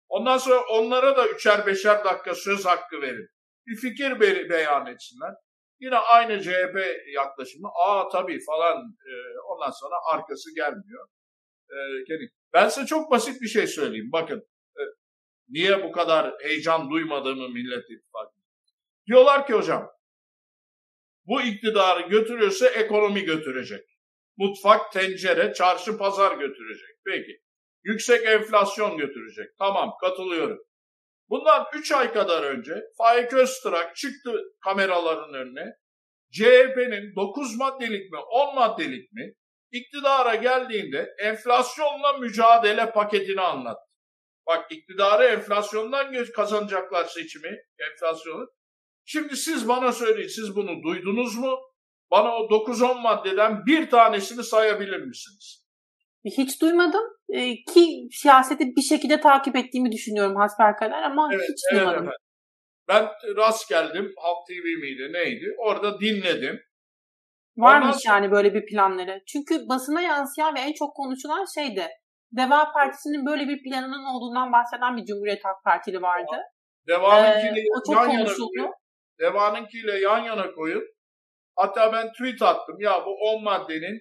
Ondan sonra onlara da üçer beşer dakika söz hakkı verin. Bir fikir be beyan etsinler. Yine aynı CHP yaklaşımı. Aa tabii falan e, ondan sonra arkası gelmiyor. E, ben size çok basit bir şey söyleyeyim. Bakın e, niye bu kadar heyecan duymadığımı Millet İttifakı. Diyorlar ki hocam bu iktidarı götürüyorsa ekonomi götürecek. Mutfak, tencere, çarşı, pazar götürecek. Peki. Yüksek enflasyon götürecek. Tamam katılıyorum. Bundan 3 ay kadar önce Faik Öztürk çıktı kameraların önüne. CHP'nin 9 maddelik mi 10 maddelik mi iktidara geldiğinde enflasyonla mücadele paketini anlattı. Bak iktidarı enflasyondan kazanacaklar seçimi, enflasyonu. Şimdi siz bana söyleyin, siz bunu duydunuz mu? Bana o 9-10 maddeden bir tanesini sayabilir misiniz? Hiç duymadım e, ki siyaseti bir şekilde takip ettiğimi düşünüyorum hasbelkader ama evet, hiç duymadım. Evet, ben rast geldim, Halk TV miydi neydi? Orada dinledim. Varmış Ondan... yani böyle bir planları. Çünkü basına yansıyan ve en çok konuşulan şeydi. Deva Partisi'nin böyle bir planının olduğundan bahseden bir Cumhuriyet Halk Partili vardı. Deva'nınkiyle ee, yan yana. Deva'nınkiyle yan yana koyun. Hatta ben tweet attım. Ya bu 10 maddenin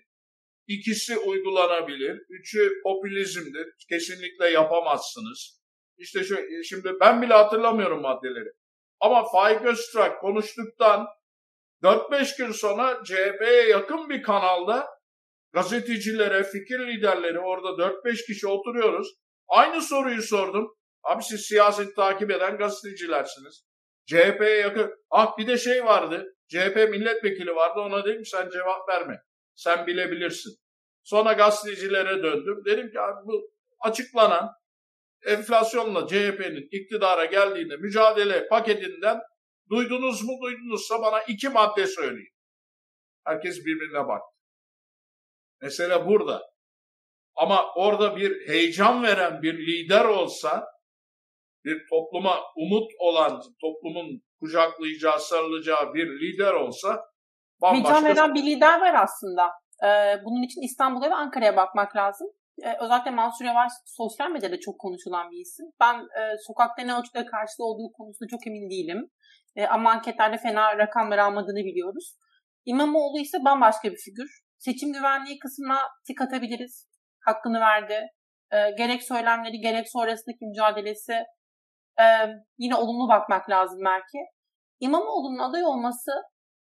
İkisi uygulanabilir. Üçü popülizmdir. Kesinlikle yapamazsınız. İşte şu, şimdi ben bile hatırlamıyorum maddeleri. Ama Faik Öztürk konuştuktan 4-5 gün sonra CHP'ye yakın bir kanalda gazetecilere, fikir liderleri orada 4-5 kişi oturuyoruz. Aynı soruyu sordum. Abi siz siyaset takip eden gazetecilersiniz. CHP'ye yakın. Ah bir de şey vardı. CHP milletvekili vardı. Ona dedim sen cevap verme. Sen bilebilirsin. Sonra gazetecilere döndüm. Dedim ki abi bu açıklanan enflasyonla CHP'nin iktidara geldiğinde mücadele paketinden duydunuz mu duydunuzsa bana iki madde söyleyin. Herkes birbirine baktı. Mesele burada. Ama orada bir heyecan veren bir lider olsa, bir topluma umut olan, toplumun kucaklayacağı, sarılacağı bir lider olsa Bambaşka... Heyecan veren bir lider var aslında. Ee, bunun için İstanbul'a ve Ankara'ya bakmak lazım. Ee, özellikle Mansur Yavaş sosyal medyada çok konuşulan bir isim. Ben e, sokakta ne ölçüde karşıda olduğu konusunda çok emin değilim. E, ama anketlerde fena rakamlar almadığını biliyoruz. İmamoğlu ise bambaşka bir figür. Seçim güvenliği kısmına tik atabiliriz. Hakkını verdi. E, gerek söylemleri gerek sonrasındaki mücadelesi e, yine olumlu bakmak lazım belki. İmamoğlu'nun aday olması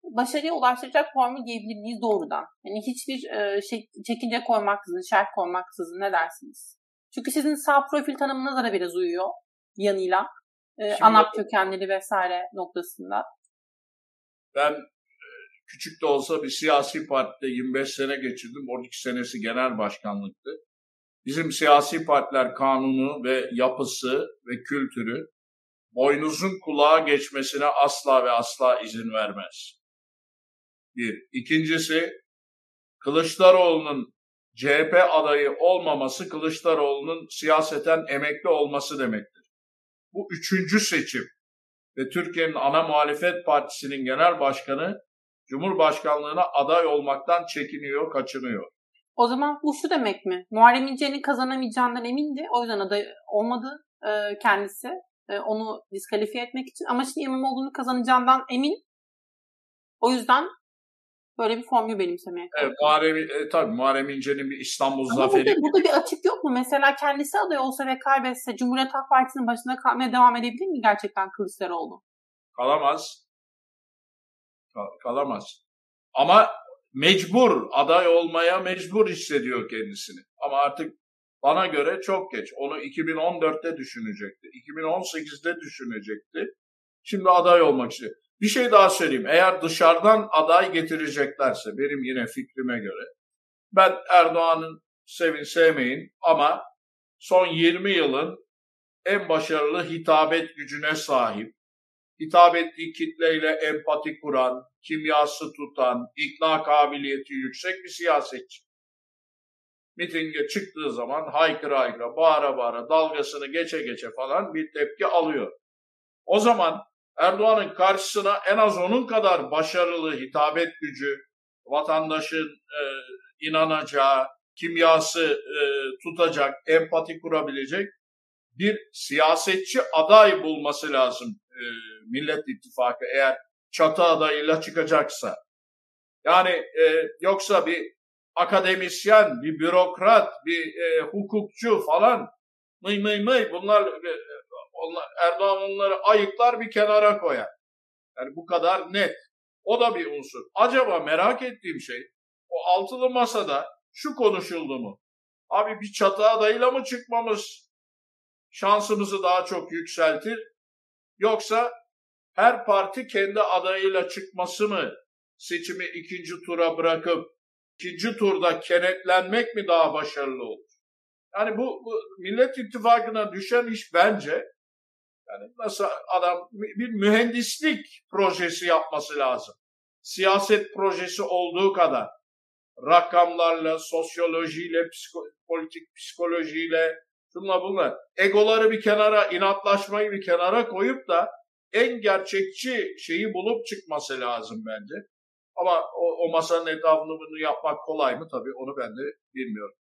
başarıya ulaştıracak formül diyebilir miyiz doğrudan? Yani hiçbir e, şey, çekince koymaksızın, şart koymaksızın ne dersiniz? Çünkü sizin sağ profil tanımınıza da biraz uyuyor yanıyla. E, Şimdi, ANAP kökenleri vesaire noktasında. Ben e, küçük de olsa bir siyasi partide 25 sene geçirdim. 12 senesi genel başkanlıktı. Bizim siyasi partiler kanunu ve yapısı ve kültürü boynuzun kulağa geçmesine asla ve asla izin vermez. Bir. İkincisi Kılıçdaroğlu'nun CHP adayı olmaması Kılıçdaroğlu'nun siyaseten emekli olması demektir. Bu üçüncü seçim ve Türkiye'nin ana muhalefet partisinin genel başkanı Cumhurbaşkanlığına aday olmaktan çekiniyor, kaçınıyor. O zaman bu şu demek mi? Muharrem İnce'nin kazanamayacağından emindi. O yüzden aday olmadı e, kendisi. E, onu diskalifiye etmek için. Ama şimdi İmamoğlu'nu kazanacağından emin. O yüzden böyle bir formül benimsemeye kalktı. Evet, Muharrem, e, tabii Muharrem İnce'nin bir İstanbul Ama zaferi. Burada, burada bir açık yok mu? Mesela kendisi aday olsa ve kaybetse Cumhuriyet Halk Partisi'nin başında kalmaya devam edebilir mi gerçekten Kılıçdaroğlu? Kalamaz. Kal- kalamaz. Ama mecbur, aday olmaya mecbur hissediyor kendisini. Ama artık bana göre çok geç. Onu 2014'te düşünecekti. 2018'de düşünecekti. Şimdi aday olmak istiyor. Bir şey daha söyleyeyim. Eğer dışarıdan aday getireceklerse benim yine fikrime göre ben Erdoğan'ın sevin sevmeyin ama son 20 yılın en başarılı hitabet gücüne sahip, hitap ettiği kitleyle empati kuran, kimyası tutan, ikna kabiliyeti yüksek bir siyasetçi. Mitinge çıktığı zaman haykıra haykıra, bağıra bağıra, dalgasını geçe geçe falan bir tepki alıyor. O zaman Erdoğan'ın karşısına en az onun kadar başarılı hitabet gücü, vatandaşın e, inanacağı, kimyası e, tutacak, empati kurabilecek bir siyasetçi aday bulması lazım e, Millet İttifakı eğer çatı adayıyla çıkacaksa. Yani e, yoksa bir akademisyen, bir bürokrat, bir e, hukukçu falan mıy mıy mıy bunlar e, onlar, Erdoğan onları ayıklar bir kenara koyar. Yani bu kadar net. O da bir unsur. Acaba merak ettiğim şey o altılı masada şu konuşuldu mu? Abi bir çatı adayıyla mı çıkmamız şansımızı daha çok yükseltir? Yoksa her parti kendi adayıyla çıkması mı seçimi ikinci tura bırakıp ikinci turda kenetlenmek mi daha başarılı olur? Yani bu, bu Millet İttifakı'na düşen iş bence yani nasıl adam bir mühendislik projesi yapması lazım. Siyaset projesi olduğu kadar rakamlarla, sosyolojiyle, psiko, politik psikolojiyle, şunla bunla egoları bir kenara, inatlaşmayı bir kenara koyup da en gerçekçi şeyi bulup çıkması lazım bence. Ama o, o masanın etrafını bunu yapmak kolay mı tabii onu ben de bilmiyorum.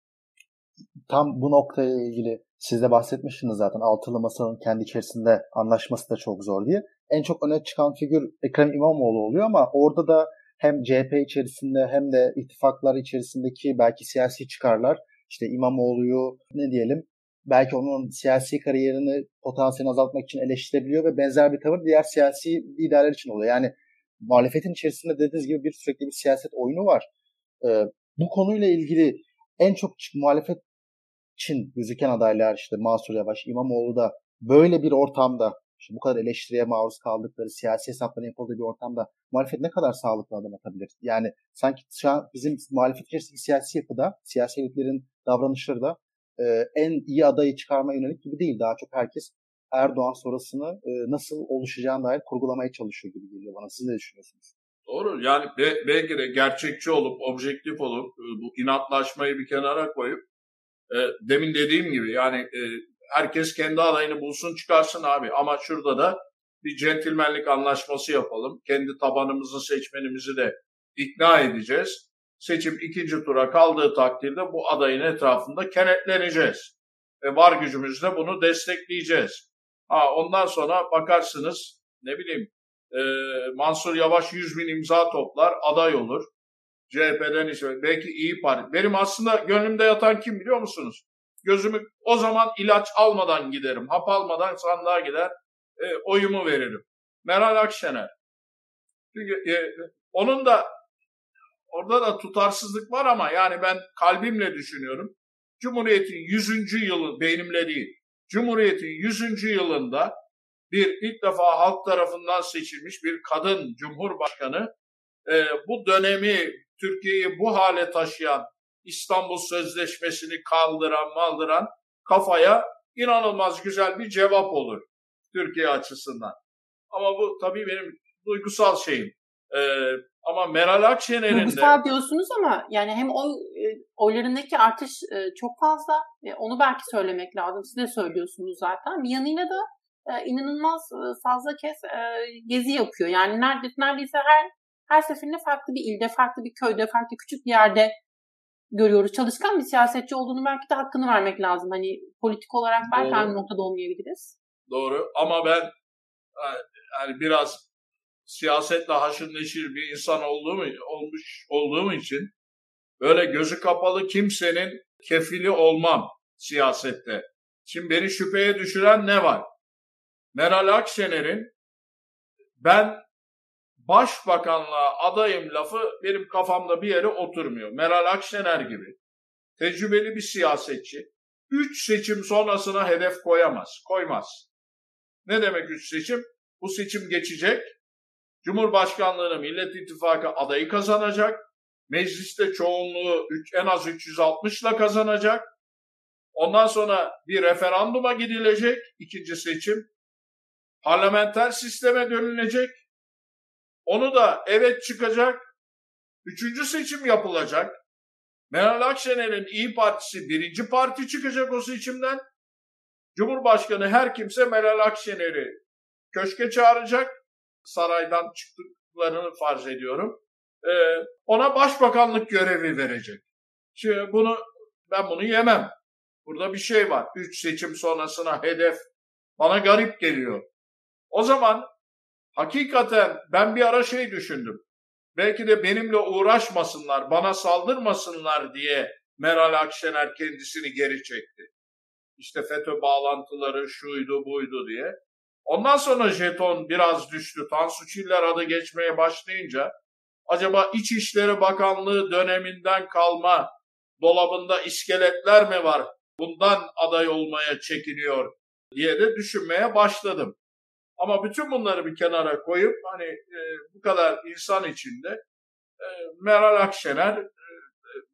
Tam bu noktaya ilgili siz de bahsetmiştiniz zaten altılı masanın kendi içerisinde anlaşması da çok zor diye. En çok öne çıkan figür Ekrem İmamoğlu oluyor ama orada da hem CHP içerisinde hem de ittifaklar içerisindeki belki siyasi çıkarlar işte İmamoğlu'yu ne diyelim belki onun siyasi kariyerini potansiyelini azaltmak için eleştirebiliyor ve benzer bir tavır diğer siyasi liderler için oluyor. Yani muhalefetin içerisinde dediğiniz gibi bir sürekli bir siyaset oyunu var. Ee, bu konuyla ilgili en çok muhalefet için gözüken adaylar işte Mansur Yavaş, İmamoğlu da böyle bir ortamda işte bu kadar eleştiriye maruz kaldıkları, siyasi hesapların yapıldığı bir ortamda muhalefet ne kadar sağlıklı adım atabilir? Yani sanki şu an bizim muhalefet içerisindeki siyasi yapıda, siyasi elitlerin davranışları da e, en iyi adayı çıkarma yönelik gibi değil. Daha çok herkes Erdoğan sonrasını e, nasıl oluşacağına dair kurgulamaya çalışıyor gibi geliyor bana. Siz ne düşünüyorsunuz? Doğru. Yani be, belki de gerçekçi olup, objektif olup, e, bu inatlaşmayı bir kenara koyup, e, demin dediğim gibi yani e, herkes kendi adayını bulsun çıkarsın abi. Ama şurada da bir centilmenlik anlaşması yapalım. Kendi tabanımızı, seçmenimizi de ikna edeceğiz. Seçim ikinci tura kaldığı takdirde bu adayın etrafında kenetleneceğiz. Ve var gücümüzle bunu destekleyeceğiz. Ha, ondan sonra bakarsınız ne bileyim e, Mansur Yavaş 100 bin imza toplar, aday olur. CHP'den işte belki iyi Parti. Benim aslında gönlümde yatan kim biliyor musunuz? Gözümü o zaman ilaç almadan giderim. Hap almadan sandığa gider. E, oyumu veririm. Meral Akşener. Çünkü e, onun da orada da tutarsızlık var ama yani ben kalbimle düşünüyorum. Cumhuriyet'in 100. yılı benimle değil. Cumhuriyet'in 100. yılında bir ilk defa halk tarafından seçilmiş bir kadın cumhurbaşkanı e, bu dönemi Türkiye'yi bu hale taşıyan İstanbul Sözleşmesi'ni kaldıran maldıran kafaya inanılmaz güzel bir cevap olur Türkiye açısından. Ama bu tabii benim duygusal şeyim. Ee, Ama Meral Akşener'in de... Diyorsunuz ama yani hem oy, e, oylarındaki artış e, çok fazla. E, onu belki söylemek lazım. Siz de söylüyorsunuz zaten. Bir yanıyla da inanılmaz fazla kez gezi yapıyor. Yani neredeyse, neredeyse her her seferinde farklı bir ilde, farklı bir köyde, farklı küçük bir yerde görüyoruz. Çalışkan bir siyasetçi olduğunu belki de hakkını vermek lazım. Hani politik olarak belki Doğru. aynı noktada olmayabiliriz. Doğru ama ben yani biraz siyasetle haşır neşir bir insan olduğum, olmuş olduğum için böyle gözü kapalı kimsenin kefili olmam siyasette. Şimdi beni şüpheye düşüren ne var? Meral Akşener'in ben başbakanlığa adayım lafı benim kafamda bir yere oturmuyor. Meral Akşener gibi tecrübeli bir siyasetçi üç seçim sonrasına hedef koyamaz, koymaz. Ne demek üç seçim? Bu seçim geçecek, Cumhurbaşkanlığını Millet İttifakı adayı kazanacak. Mecliste çoğunluğu en az 360 ile kazanacak. Ondan sonra bir referanduma gidilecek. ikinci seçim. Parlamenter sisteme dönülecek. Onu da evet çıkacak. Üçüncü seçim yapılacak. Meral Akşener'in İyi Partisi birinci parti çıkacak o seçimden. Cumhurbaşkanı her kimse Meral Akşener'i köşke çağıracak saraydan çıktıklarını farz ediyorum. E, ona başbakanlık görevi verecek. Şimdi bunu ben bunu yemem. Burada bir şey var. Üç seçim sonrasına hedef bana garip geliyor. O zaman hakikaten ben bir ara şey düşündüm. Belki de benimle uğraşmasınlar, bana saldırmasınlar diye Meral Akşener kendisini geri çekti. İşte FETÖ bağlantıları şuydu buydu diye. Ondan sonra jeton biraz düştü. Tansu Çiller adı geçmeye başlayınca acaba İçişleri Bakanlığı döneminden kalma dolabında iskeletler mi var? Bundan aday olmaya çekiniyor diye de düşünmeye başladım. Ama bütün bunları bir kenara koyup hani e, bu kadar insan içinde e, Meral Akşener e,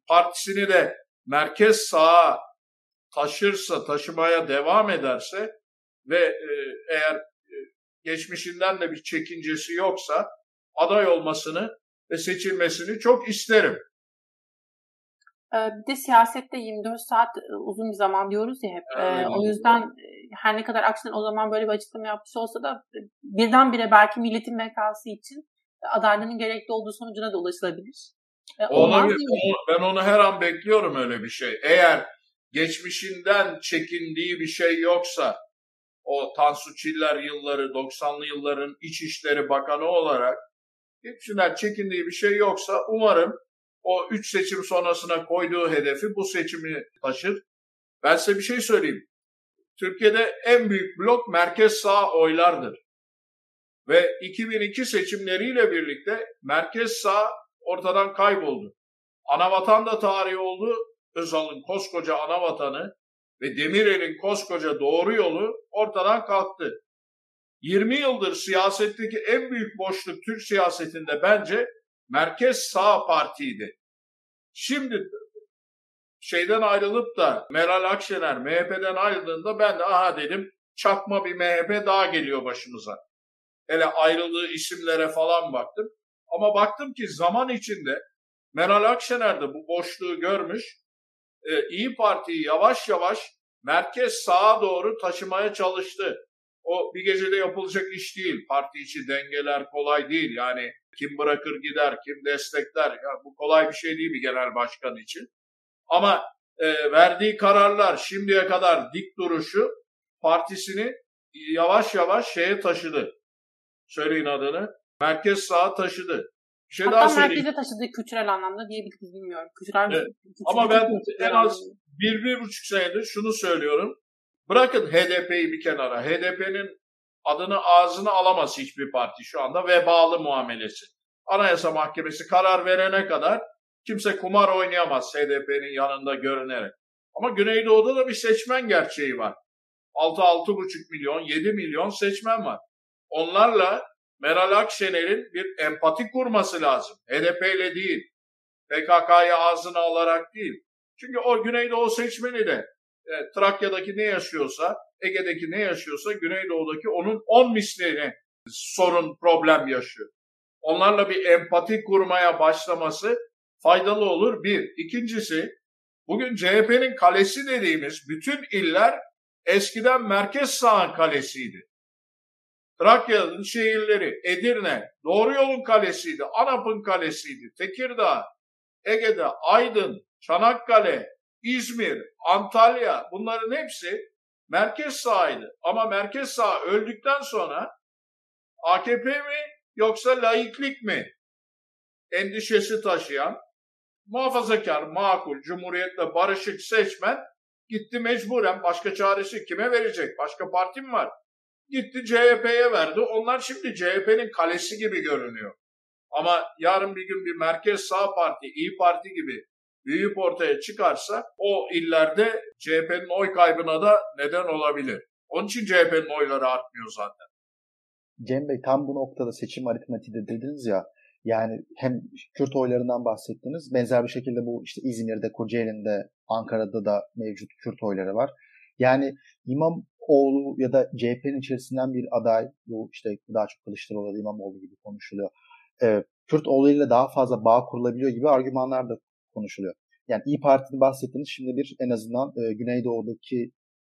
partisini de merkez sağa taşırsa, taşımaya devam ederse ve e, eğer e, geçmişinden de bir çekincesi yoksa aday olmasını ve seçilmesini çok isterim. Ee, bir de siyasette 24 saat e, uzun bir zaman diyoruz ya hep. Evet. o yüzden her ne kadar Akşener o zaman böyle bir açıklama yapmış olsa da birdenbire belki milletin bekası için adaylığının gerekli olduğu sonucuna da ulaşılabilir. Olabilir. Ben onu her an bekliyorum öyle bir şey. Eğer geçmişinden çekindiği bir şey yoksa o Tansu Çiller yılları 90'lı yılların İçişleri Bakanı olarak hepsinden çekindiği bir şey yoksa umarım o üç seçim sonrasına koyduğu hedefi bu seçimi taşır. Ben size bir şey söyleyeyim. Türkiye'de en büyük blok merkez sağ oylardır. Ve 2002 seçimleriyle birlikte merkez sağ ortadan kayboldu. Anavatan da tarihi oldu. Özal'ın koskoca anavatanı ve Demirel'in koskoca doğru yolu ortadan kalktı. 20 yıldır siyasetteki en büyük boşluk Türk siyasetinde bence merkez sağ partiydi. Şimdi şeyden ayrılıp da Meral Akşener MHP'den ayrıldığında ben de aha dedim çakma bir MHP daha geliyor başımıza. Hele ayrıldığı isimlere falan baktım. Ama baktım ki zaman içinde Meral Akşener de bu boşluğu görmüş e, İyi Parti'yi yavaş yavaş merkez sağa doğru taşımaya çalıştı. O bir gecede yapılacak iş değil. Parti içi dengeler kolay değil. Yani kim bırakır gider, kim destekler. Ya bu kolay bir şey değil bir genel başkan için. Ama e, verdiği kararlar şimdiye kadar dik duruşu partisini yavaş yavaş şeye taşıdı. Söyleyin adını. Merkez sağa taşıdı. Bir şey Hatta daha söyleyeyim. merkeze taşıdığı kültürel anlamda diyebiliriz bilmiyorum. Kültürel evet. kültürel Ama ben en az bir, bir buçuk senedir şunu söylüyorum. Bırakın HDP'yi bir kenara. HDP'nin adını ağzına alamaz hiçbir parti şu anda vebalı muamelesi. Anayasa Mahkemesi karar verene kadar kimse kumar oynayamaz HDP'nin yanında görünerek. Ama Güneydoğu'da da bir seçmen gerçeği var. 6-6,5 milyon, 7 milyon seçmen var. Onlarla Meral Akşener'in bir empati kurması lazım. HDP ile değil. PKK'yı ağzına alarak değil. Çünkü o Güneydoğu seçmeni de e, Trakya'daki ne yaşıyorsa, Ege'deki ne yaşıyorsa Güneydoğu'daki onun 10 misliğine sorun, problem yaşıyor. onlarla bir empati kurmaya başlaması faydalı olur. Bir. İkincisi bugün CHP'nin kalesi dediğimiz bütün iller eskiden merkez sağın kalesiydi. Trakya'nın şehirleri Edirne, Doğru Yolun kalesiydi, Anap'ın kalesiydi, Tekirdağ, Ege'de Aydın, Çanakkale, İzmir, Antalya bunların hepsi merkez sağıydı. Ama merkez sağ öldükten sonra AKP mi yoksa laiklik mi endişesi taşıyan muhafazakar, makul, cumhuriyetle barışık seçmen gitti mecburen başka çaresi kime verecek? Başka parti mi var? Gitti CHP'ye verdi. Onlar şimdi CHP'nin kalesi gibi görünüyor. Ama yarın bir gün bir merkez sağ parti, İyi Parti gibi büyüyüp ortaya çıkarsa o illerde CHP'nin oy kaybına da neden olabilir. Onun için CHP'nin oyları artmıyor zaten. Cem Bey tam bu noktada seçim aritmatiği de dediniz ya yani hem Kürt oylarından bahsettiniz. Benzer bir şekilde bu işte İzmir'de, Kocaeli'nde, Ankara'da da mevcut Kürt oyları var. Yani İmamoğlu ya da CHP'nin içerisinden bir aday, bu işte daha çok Kılıçdaroğlu ya İmamoğlu gibi konuşuluyor. Ee, Kürt oylarıyla daha fazla bağ kurulabiliyor gibi argümanlar da konuşuluyor. Yani İyi Parti'nin bahsettiğiniz şimdi bir en azından e, Güneydoğu'daki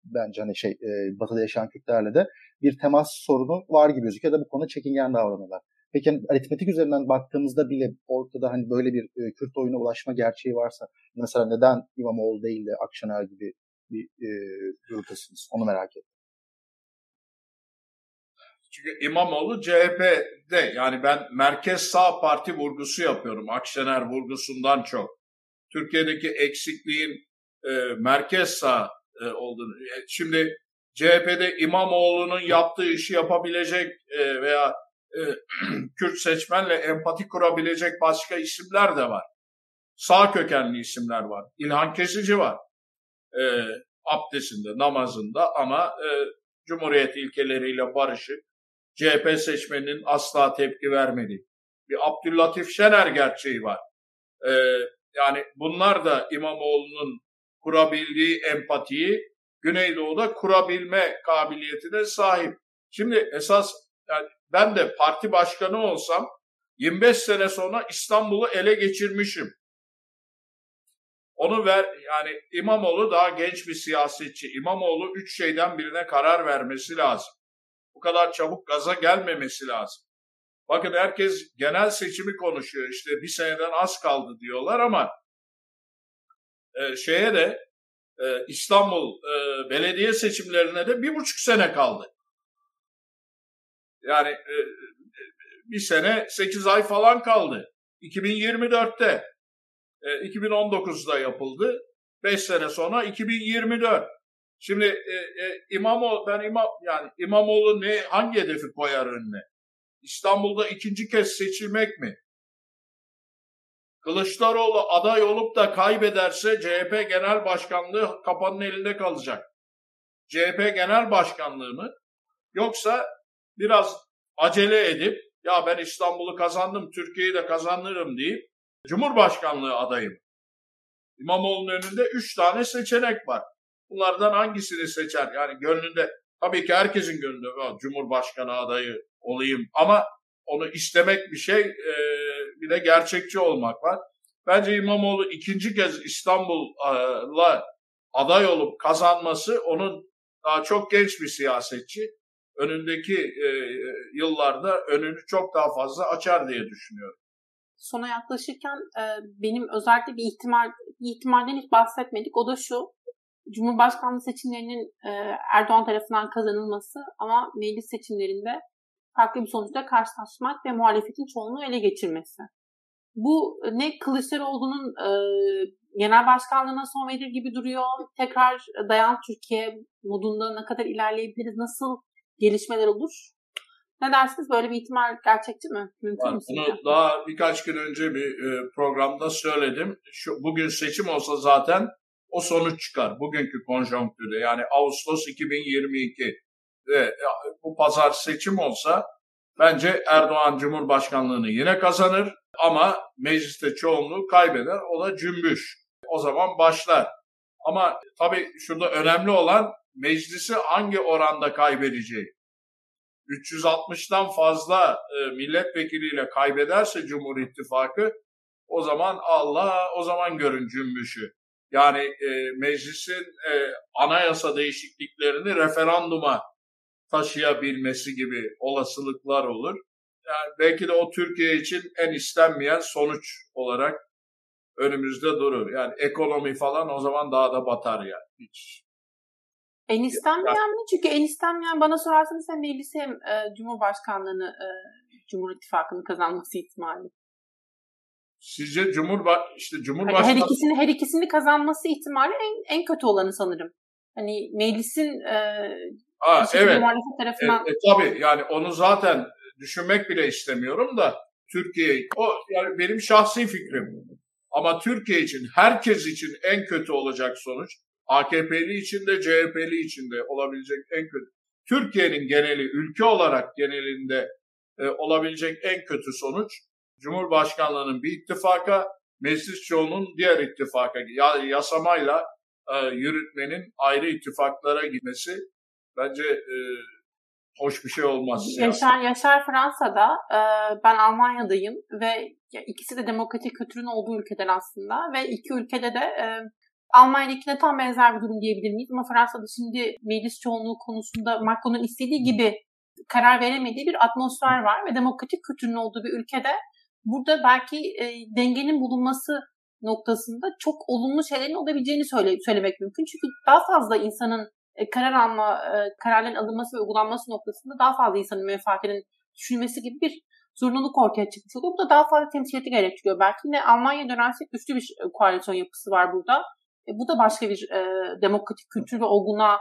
bence hani şey e, batıda yaşayan Kürtlerle de bir temas sorunu var gibi gözüküyor da bu konu çekingen davranıyorlar. Peki hani aritmetik üzerinden baktığımızda bile ortada hani böyle bir e, Kürt oyuna ulaşma gerçeği varsa mesela neden İmamoğlu değil de Akşener gibi bir e, gruptasınız? Onu merak ettim. Çünkü İmamoğlu CHP'de yani ben merkez sağ parti vurgusu yapıyorum. Akşener vurgusundan çok. Türkiye'deki eksikliğin e, merkez sağ e, olduğunu. E, şimdi CHP'de İmamoğlu'nun yaptığı işi yapabilecek e, veya e, <clears throat> Kürt seçmenle empati kurabilecek başka isimler de var. Sağ kökenli isimler var. İlhan Kesici var. E, abdestinde, namazında ama e, Cumhuriyet ilkeleriyle barışık, CHP seçmeninin asla tepki vermediği bir Abdüllatif Şener gerçeği var. E, yani bunlar da İmamoğlu'nun kurabildiği empatiyi Güneydoğu'da kurabilme kabiliyetine sahip. Şimdi esas yani ben de parti başkanı olsam 25 sene sonra İstanbul'u ele geçirmişim. Onu ver yani İmamoğlu daha genç bir siyasetçi. İmamoğlu üç şeyden birine karar vermesi lazım. Bu kadar çabuk gaza gelmemesi lazım. Bakın herkes genel seçimi konuşuyor. İşte bir seneden az kaldı diyorlar ama e, şeye de e, İstanbul e, belediye seçimlerine de bir buçuk sene kaldı. Yani e, bir sene 8 ay falan kaldı. 2024'te e, 2019'da yapıldı. 5 sene sonra 2024. Şimdi e, e, İmamoğlu ben İmam yani İmamoğlu ne hangi hedefi koyar önüne? İstanbul'da ikinci kez seçilmek mi? Kılıçdaroğlu aday olup da kaybederse CHP Genel Başkanlığı kapanın elinde kalacak. CHP Genel Başkanlığı mı? Yoksa biraz acele edip ya ben İstanbul'u kazandım, Türkiye'yi de kazanırım deyip Cumhurbaşkanlığı adayım. İmamoğlu'nun önünde üç tane seçenek var. Bunlardan hangisini seçer? Yani gönlünde, tabii ki herkesin gönlünde Cumhurbaşkanı adayı olayım ama onu istemek bir şey, e, bir de gerçekçi olmak var. Bence İmamoğlu ikinci kez İstanbul'la aday olup kazanması onun daha çok genç bir siyasetçi önündeki e, yıllarda önünü çok daha fazla açar diye düşünüyorum. Sona yaklaşırken e, benim özellikle bir ihtimal bir ihtimalden hiç bahsetmedik. O da şu. Cumhurbaşkanlığı seçimlerinin e, Erdoğan tarafından kazanılması ama meclis seçimlerinde farklı bir sonuçla karşılaşmak ve muhalefetin çoğunluğu ele geçirmesi. Bu ne Kılıçdaroğlu'nun e, genel başkanlığına son verir gibi duruyor. Tekrar dayan Türkiye modunda ne kadar ilerleyebiliriz, nasıl gelişmeler olur. Ne dersiniz? Böyle bir ihtimal gerçekçi mi? Mümkün mü? Bunu daha birkaç gün önce bir e, programda söyledim. Şu, bugün seçim olsa zaten o sonuç çıkar. Bugünkü konjonktürde yani Ağustos 2022 ve bu pazar seçim olsa bence Erdoğan Cumhurbaşkanlığını yine kazanır ama mecliste çoğunluğu kaybeder. O da cümbüş. O zaman başlar. Ama tabii şurada önemli olan meclisi hangi oranda kaybedeceği. 360'tan fazla e, milletvekiliyle kaybederse Cumhur İttifakı o zaman Allah o zaman görün cümbüşü. Yani e, meclisin e, anayasa değişikliklerini referanduma taşıyabilmesi gibi olasılıklar olur. Yani belki de o Türkiye için en istenmeyen sonuç olarak önümüzde durur. Yani ekonomi falan o zaman daha da batar yani. Hiç. En istenmeyen mi? Çünkü en istenmeyen bana sorarsanız hem meclis hem e, Cumhurbaşkanlığını e, Cumhur İttifakı'nın kazanması ihtimali. Sizce Cumhurba işte Cumhurbaşkanı her ikisini her ikisini kazanması ihtimali en en kötü olanı sanırım. Hani meclisin e, Aa, evet. tarafından e, e, tabii yani onu zaten düşünmek bile istemiyorum da Türkiye o yani benim şahsi fikrim. Ama Türkiye için herkes için en kötü olacak sonuç AKP'li için de CHP'li için de olabilecek en kötü. Türkiye'nin geneli ülke olarak genelinde e, olabilecek en kötü sonuç Cumhurbaşkanlığının bir ittifaka, meclis çoğunun diğer ittifaka, yasamayla e, yürütmenin ayrı ittifaklara gitmesi bence e, hoş bir şey olmaz. Yaşar, Yaşar Fransa'da, e, ben Almanya'dayım ve ikisi de demokratik kültürün olduğu ülkeler aslında ve iki ülkede de e, Almanya'dakine tam benzer bir durum diyebilir miyiz? Ama Fransa'da şimdi meclis çoğunluğu konusunda Macron'un istediği gibi karar veremediği bir atmosfer var ve demokratik kültürün olduğu bir ülkede burada belki e, dengenin bulunması noktasında çok olumlu şeylerin olabileceğini söyle, söylemek mümkün. Çünkü daha fazla insanın e, karar alma, e, kararların alınması ve uygulanması noktasında daha fazla insanın menfaatinin düşünmesi gibi bir zorunluluk ortaya çıkmış oluyor. Bu da daha fazla temsiliyeti gerektiriyor. Belki yine Almanya dönersek güçlü bir koalisyon yapısı var burada. E, bu da başka bir e, demokratik kültür ve olguna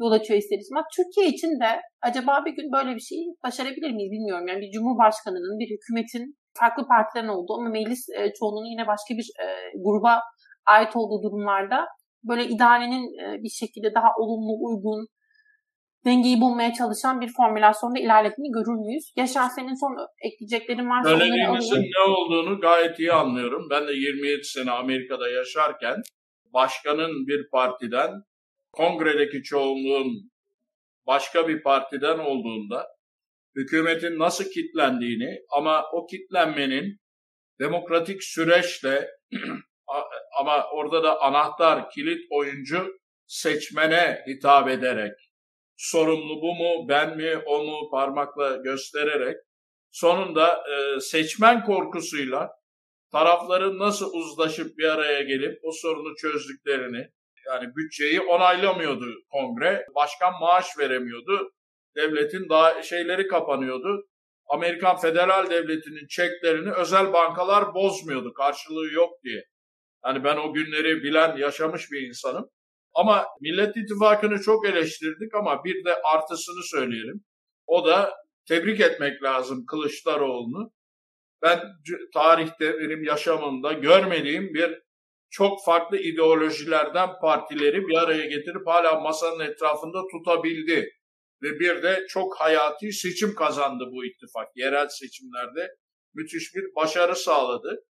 yol açıyor ister istemez. Türkiye için de acaba bir gün böyle bir şeyi başarabilir miyiz bilmiyorum. Yani bir cumhurbaşkanının, bir hükümetin farklı partilerin olduğu ama meclis e, çoğunluğunun yine başka bir e, gruba ait olduğu durumlarda böyle idarenin e, bir şekilde daha olumlu, uygun, dengeyi bulmaya çalışan bir formülasyonda ilerlediğini görür müyüz? Yaşar senin son ekleyeceklerin varsa Söylediğinizin ne olduğunu gayet iyi anlıyorum. Ben de 27 sene Amerika'da yaşarken başkanın bir partiden, kongredeki çoğunluğun başka bir partiden olduğunda hükümetin nasıl kitlendiğini ama o kitlenmenin demokratik süreçle <clears throat> ama orada da anahtar, kilit oyuncu seçmene hitap ederek sorumlu bu mu, ben mi, o mu parmakla göstererek sonunda seçmen korkusuyla tarafların nasıl uzlaşıp bir araya gelip o sorunu çözdüklerini yani bütçeyi onaylamıyordu kongre. Başkan maaş veremiyordu. Devletin daha şeyleri kapanıyordu. Amerikan Federal Devleti'nin çeklerini özel bankalar bozmuyordu karşılığı yok diye. Yani ben o günleri bilen, yaşamış bir insanım. Ama Millet İttifakı'nı çok eleştirdik ama bir de artısını söyleyelim. O da tebrik etmek lazım Kılıçdaroğlu'nu. Ben tarihte benim yaşamımda görmediğim bir çok farklı ideolojilerden partileri bir araya getirip hala masanın etrafında tutabildi. Ve bir de çok hayati seçim kazandı bu ittifak. Yerel seçimlerde müthiş bir başarı sağladı.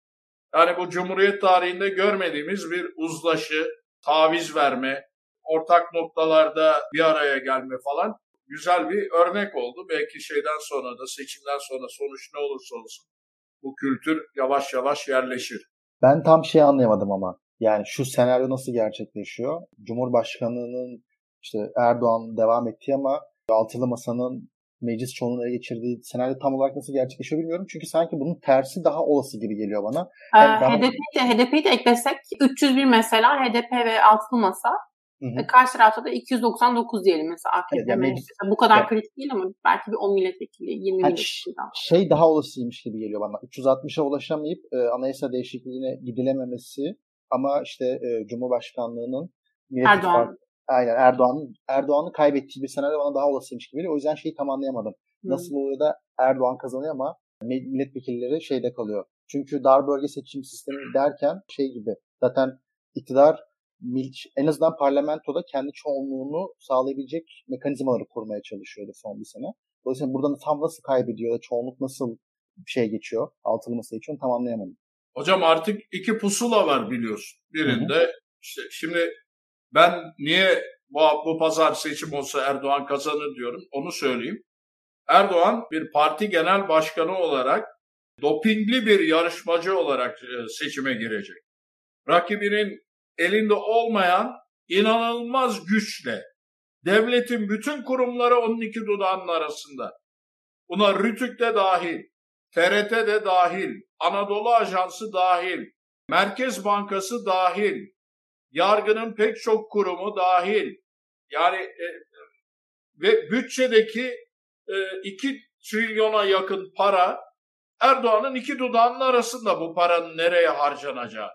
Yani bu Cumhuriyet tarihinde görmediğimiz bir uzlaşı, taviz verme, ortak noktalarda bir araya gelme falan güzel bir örnek oldu. Belki şeyden sonra da seçimden sonra sonuç ne olursa olsun bu kültür yavaş yavaş yerleşir. Ben tam şey anlayamadım ama. Yani şu senaryo nasıl gerçekleşiyor? Cumhurbaşkanının işte Erdoğan devam ettiği ama altılı masanın meclis çoğunluğuna geçirdiği senaryo tam olarak nasıl gerçekleşiyor bilmiyorum. Çünkü sanki bunun tersi daha olası gibi geliyor bana. Ee, daha... HDP'yi de, HDP'yi de eklesek 301 mesela HDP ve altılı masa Hı-hı. Karşı tarafta da 299 diyelim mesela AKP. Yani meclis, bu kadar evet. kritik değil ama belki bir 10 milletvekili, 20 yani milletvekili daha. Şey daha olasıymış gibi geliyor bana. 360'a ulaşamayıp e, anayasa değişikliğine gidilememesi ama işte e, Cumhurbaşkanlığının Erdoğan. Aynen Erdoğan'ın Erdoğan'ı kaybettiği bir senaryo bana daha olasıymış gibi geliyor. O yüzden şeyi tam anlayamadım. Hı. Nasıl oluyor da Erdoğan kazanıyor ama milletvekilleri şeyde kalıyor. Çünkü dar bölge seçim sistemi derken şey gibi zaten iktidar en azından parlamentoda kendi çoğunluğunu sağlayabilecek mekanizmaları kurmaya çalışıyordu son bir sene. Dolayısıyla buradan tam nasıl kaybediyor, çoğunluk nasıl bir şey geçiyor, altılı masa geçiyor tam anlayamadım. Hocam artık iki pusula var biliyorsun. Birinde Hı-hı. işte şimdi ben niye bu, bu pazar seçim olsa Erdoğan kazanır diyorum onu söyleyeyim. Erdoğan bir parti genel başkanı olarak dopingli bir yarışmacı olarak e, seçime girecek. Rakibinin elinde olmayan inanılmaz güçle devletin bütün kurumları onun iki dudağının arasında. Buna Rütük de dahil, TRT de dahil, Anadolu Ajansı dahil, Merkez Bankası dahil, yargının pek çok kurumu dahil. Yani e, ve bütçedeki e, 2 trilyona yakın para Erdoğan'ın iki dudağının arasında bu paranın nereye harcanacağı.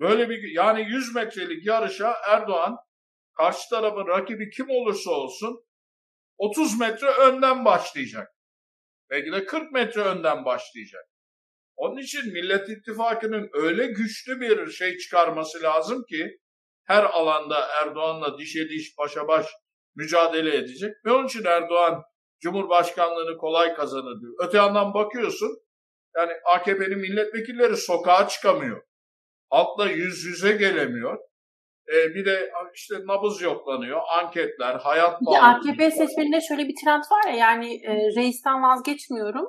Böyle bir yani 100 metrelik yarışa Erdoğan karşı tarafın rakibi kim olursa olsun 30 metre önden başlayacak. Belki de 40 metre önden başlayacak. Onun için Millet İttifakı'nın öyle güçlü bir şey çıkarması lazım ki her alanda Erdoğan'la dişe diş başa baş mücadele edecek. Ve onun için Erdoğan Cumhurbaşkanlığını kolay kazanır diyor. Öte yandan bakıyorsun yani AKP'nin milletvekilleri sokağa çıkamıyor. Halkla yüz yüze gelemiyor. Ee, bir de işte nabız yoklanıyor, anketler, hayat pahalılığı. AKP seçmeninde şöyle bir trend var ya yani e, reisten vazgeçmiyorum.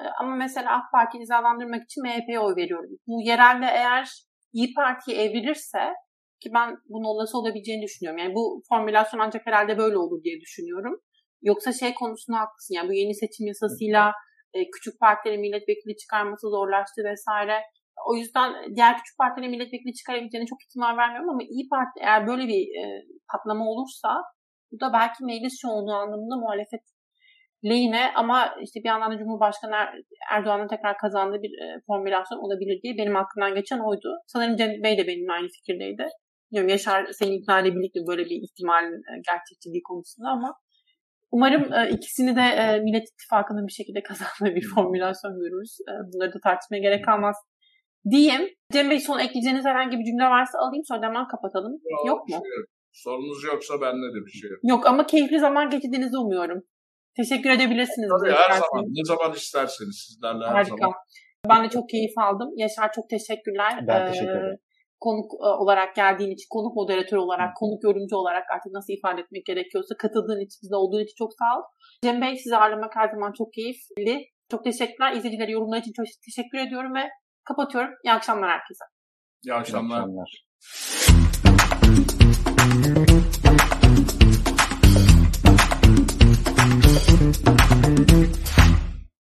E, ama mesela AK Parti'yi cezalandırmak için MHP'ye oy veriyorum. Bu yerelde eğer İyi Parti'ye evrilirse ki ben bunun olası olabileceğini düşünüyorum. Yani bu formülasyon ancak herhalde böyle olur diye düşünüyorum. Yoksa şey konusunda haklısın. Yani bu yeni seçim yasasıyla e, küçük partilerin milletvekili çıkarması zorlaştı vesaire. O yüzden diğer küçük partilerin milletvekili çıkarabileceğine çok ihtimal vermiyorum ama İyi Parti eğer böyle bir e, patlama olursa bu da belki meclis çoğunluğu anlamında muhalefet lehine ama işte bir yandan da Cumhurbaşkanı er-, Erdoğan'ın tekrar kazandığı bir e, formülasyon olabilir diye benim aklımdan geçen oydu. Sanırım Cem Bey de benimle aynı fikirdeydi. Bilmiyorum Yaşar senin ikna birlikte böyle bir ihtimalin e, gerçekçiliği konusunda ama umarım e, ikisini de e, Millet İttifakı'nın bir şekilde <laughs> kazandığı bir formülasyon görürüz. E, bunları da tartışmaya gerek kalmaz diyeyim. Cem Bey son ekleyeceğiniz herhangi bir cümle varsa alayım sonra hemen kapatalım. Yok, yok mu? Şey yok. Sorunuz yoksa bende de bir şey yok. Yok ama keyifli zaman geçirdiğinizi umuyorum. Teşekkür edebilirsiniz. Tabii her isterseniz. zaman. Ne zaman isterseniz sizlerle her Harika. zaman. Ben de çok keyif aldım. Yaşar çok teşekkürler. Ben teşekkür ederim. Ee, konuk e, olarak geldiğin için, konuk moderatör olarak, konuk yorumcu olarak artık nasıl ifade etmek gerekiyorsa katıldığın için, bizde olduğun için çok sağ ol. Cem Bey sizi ağırlamak her zaman çok keyifli. Çok teşekkürler. İzleyicilere yorumlar için çok teşekkür ediyorum ve kapatıyorum. İyi akşamlar herkese. İyi akşamlar. İyi akşamlar.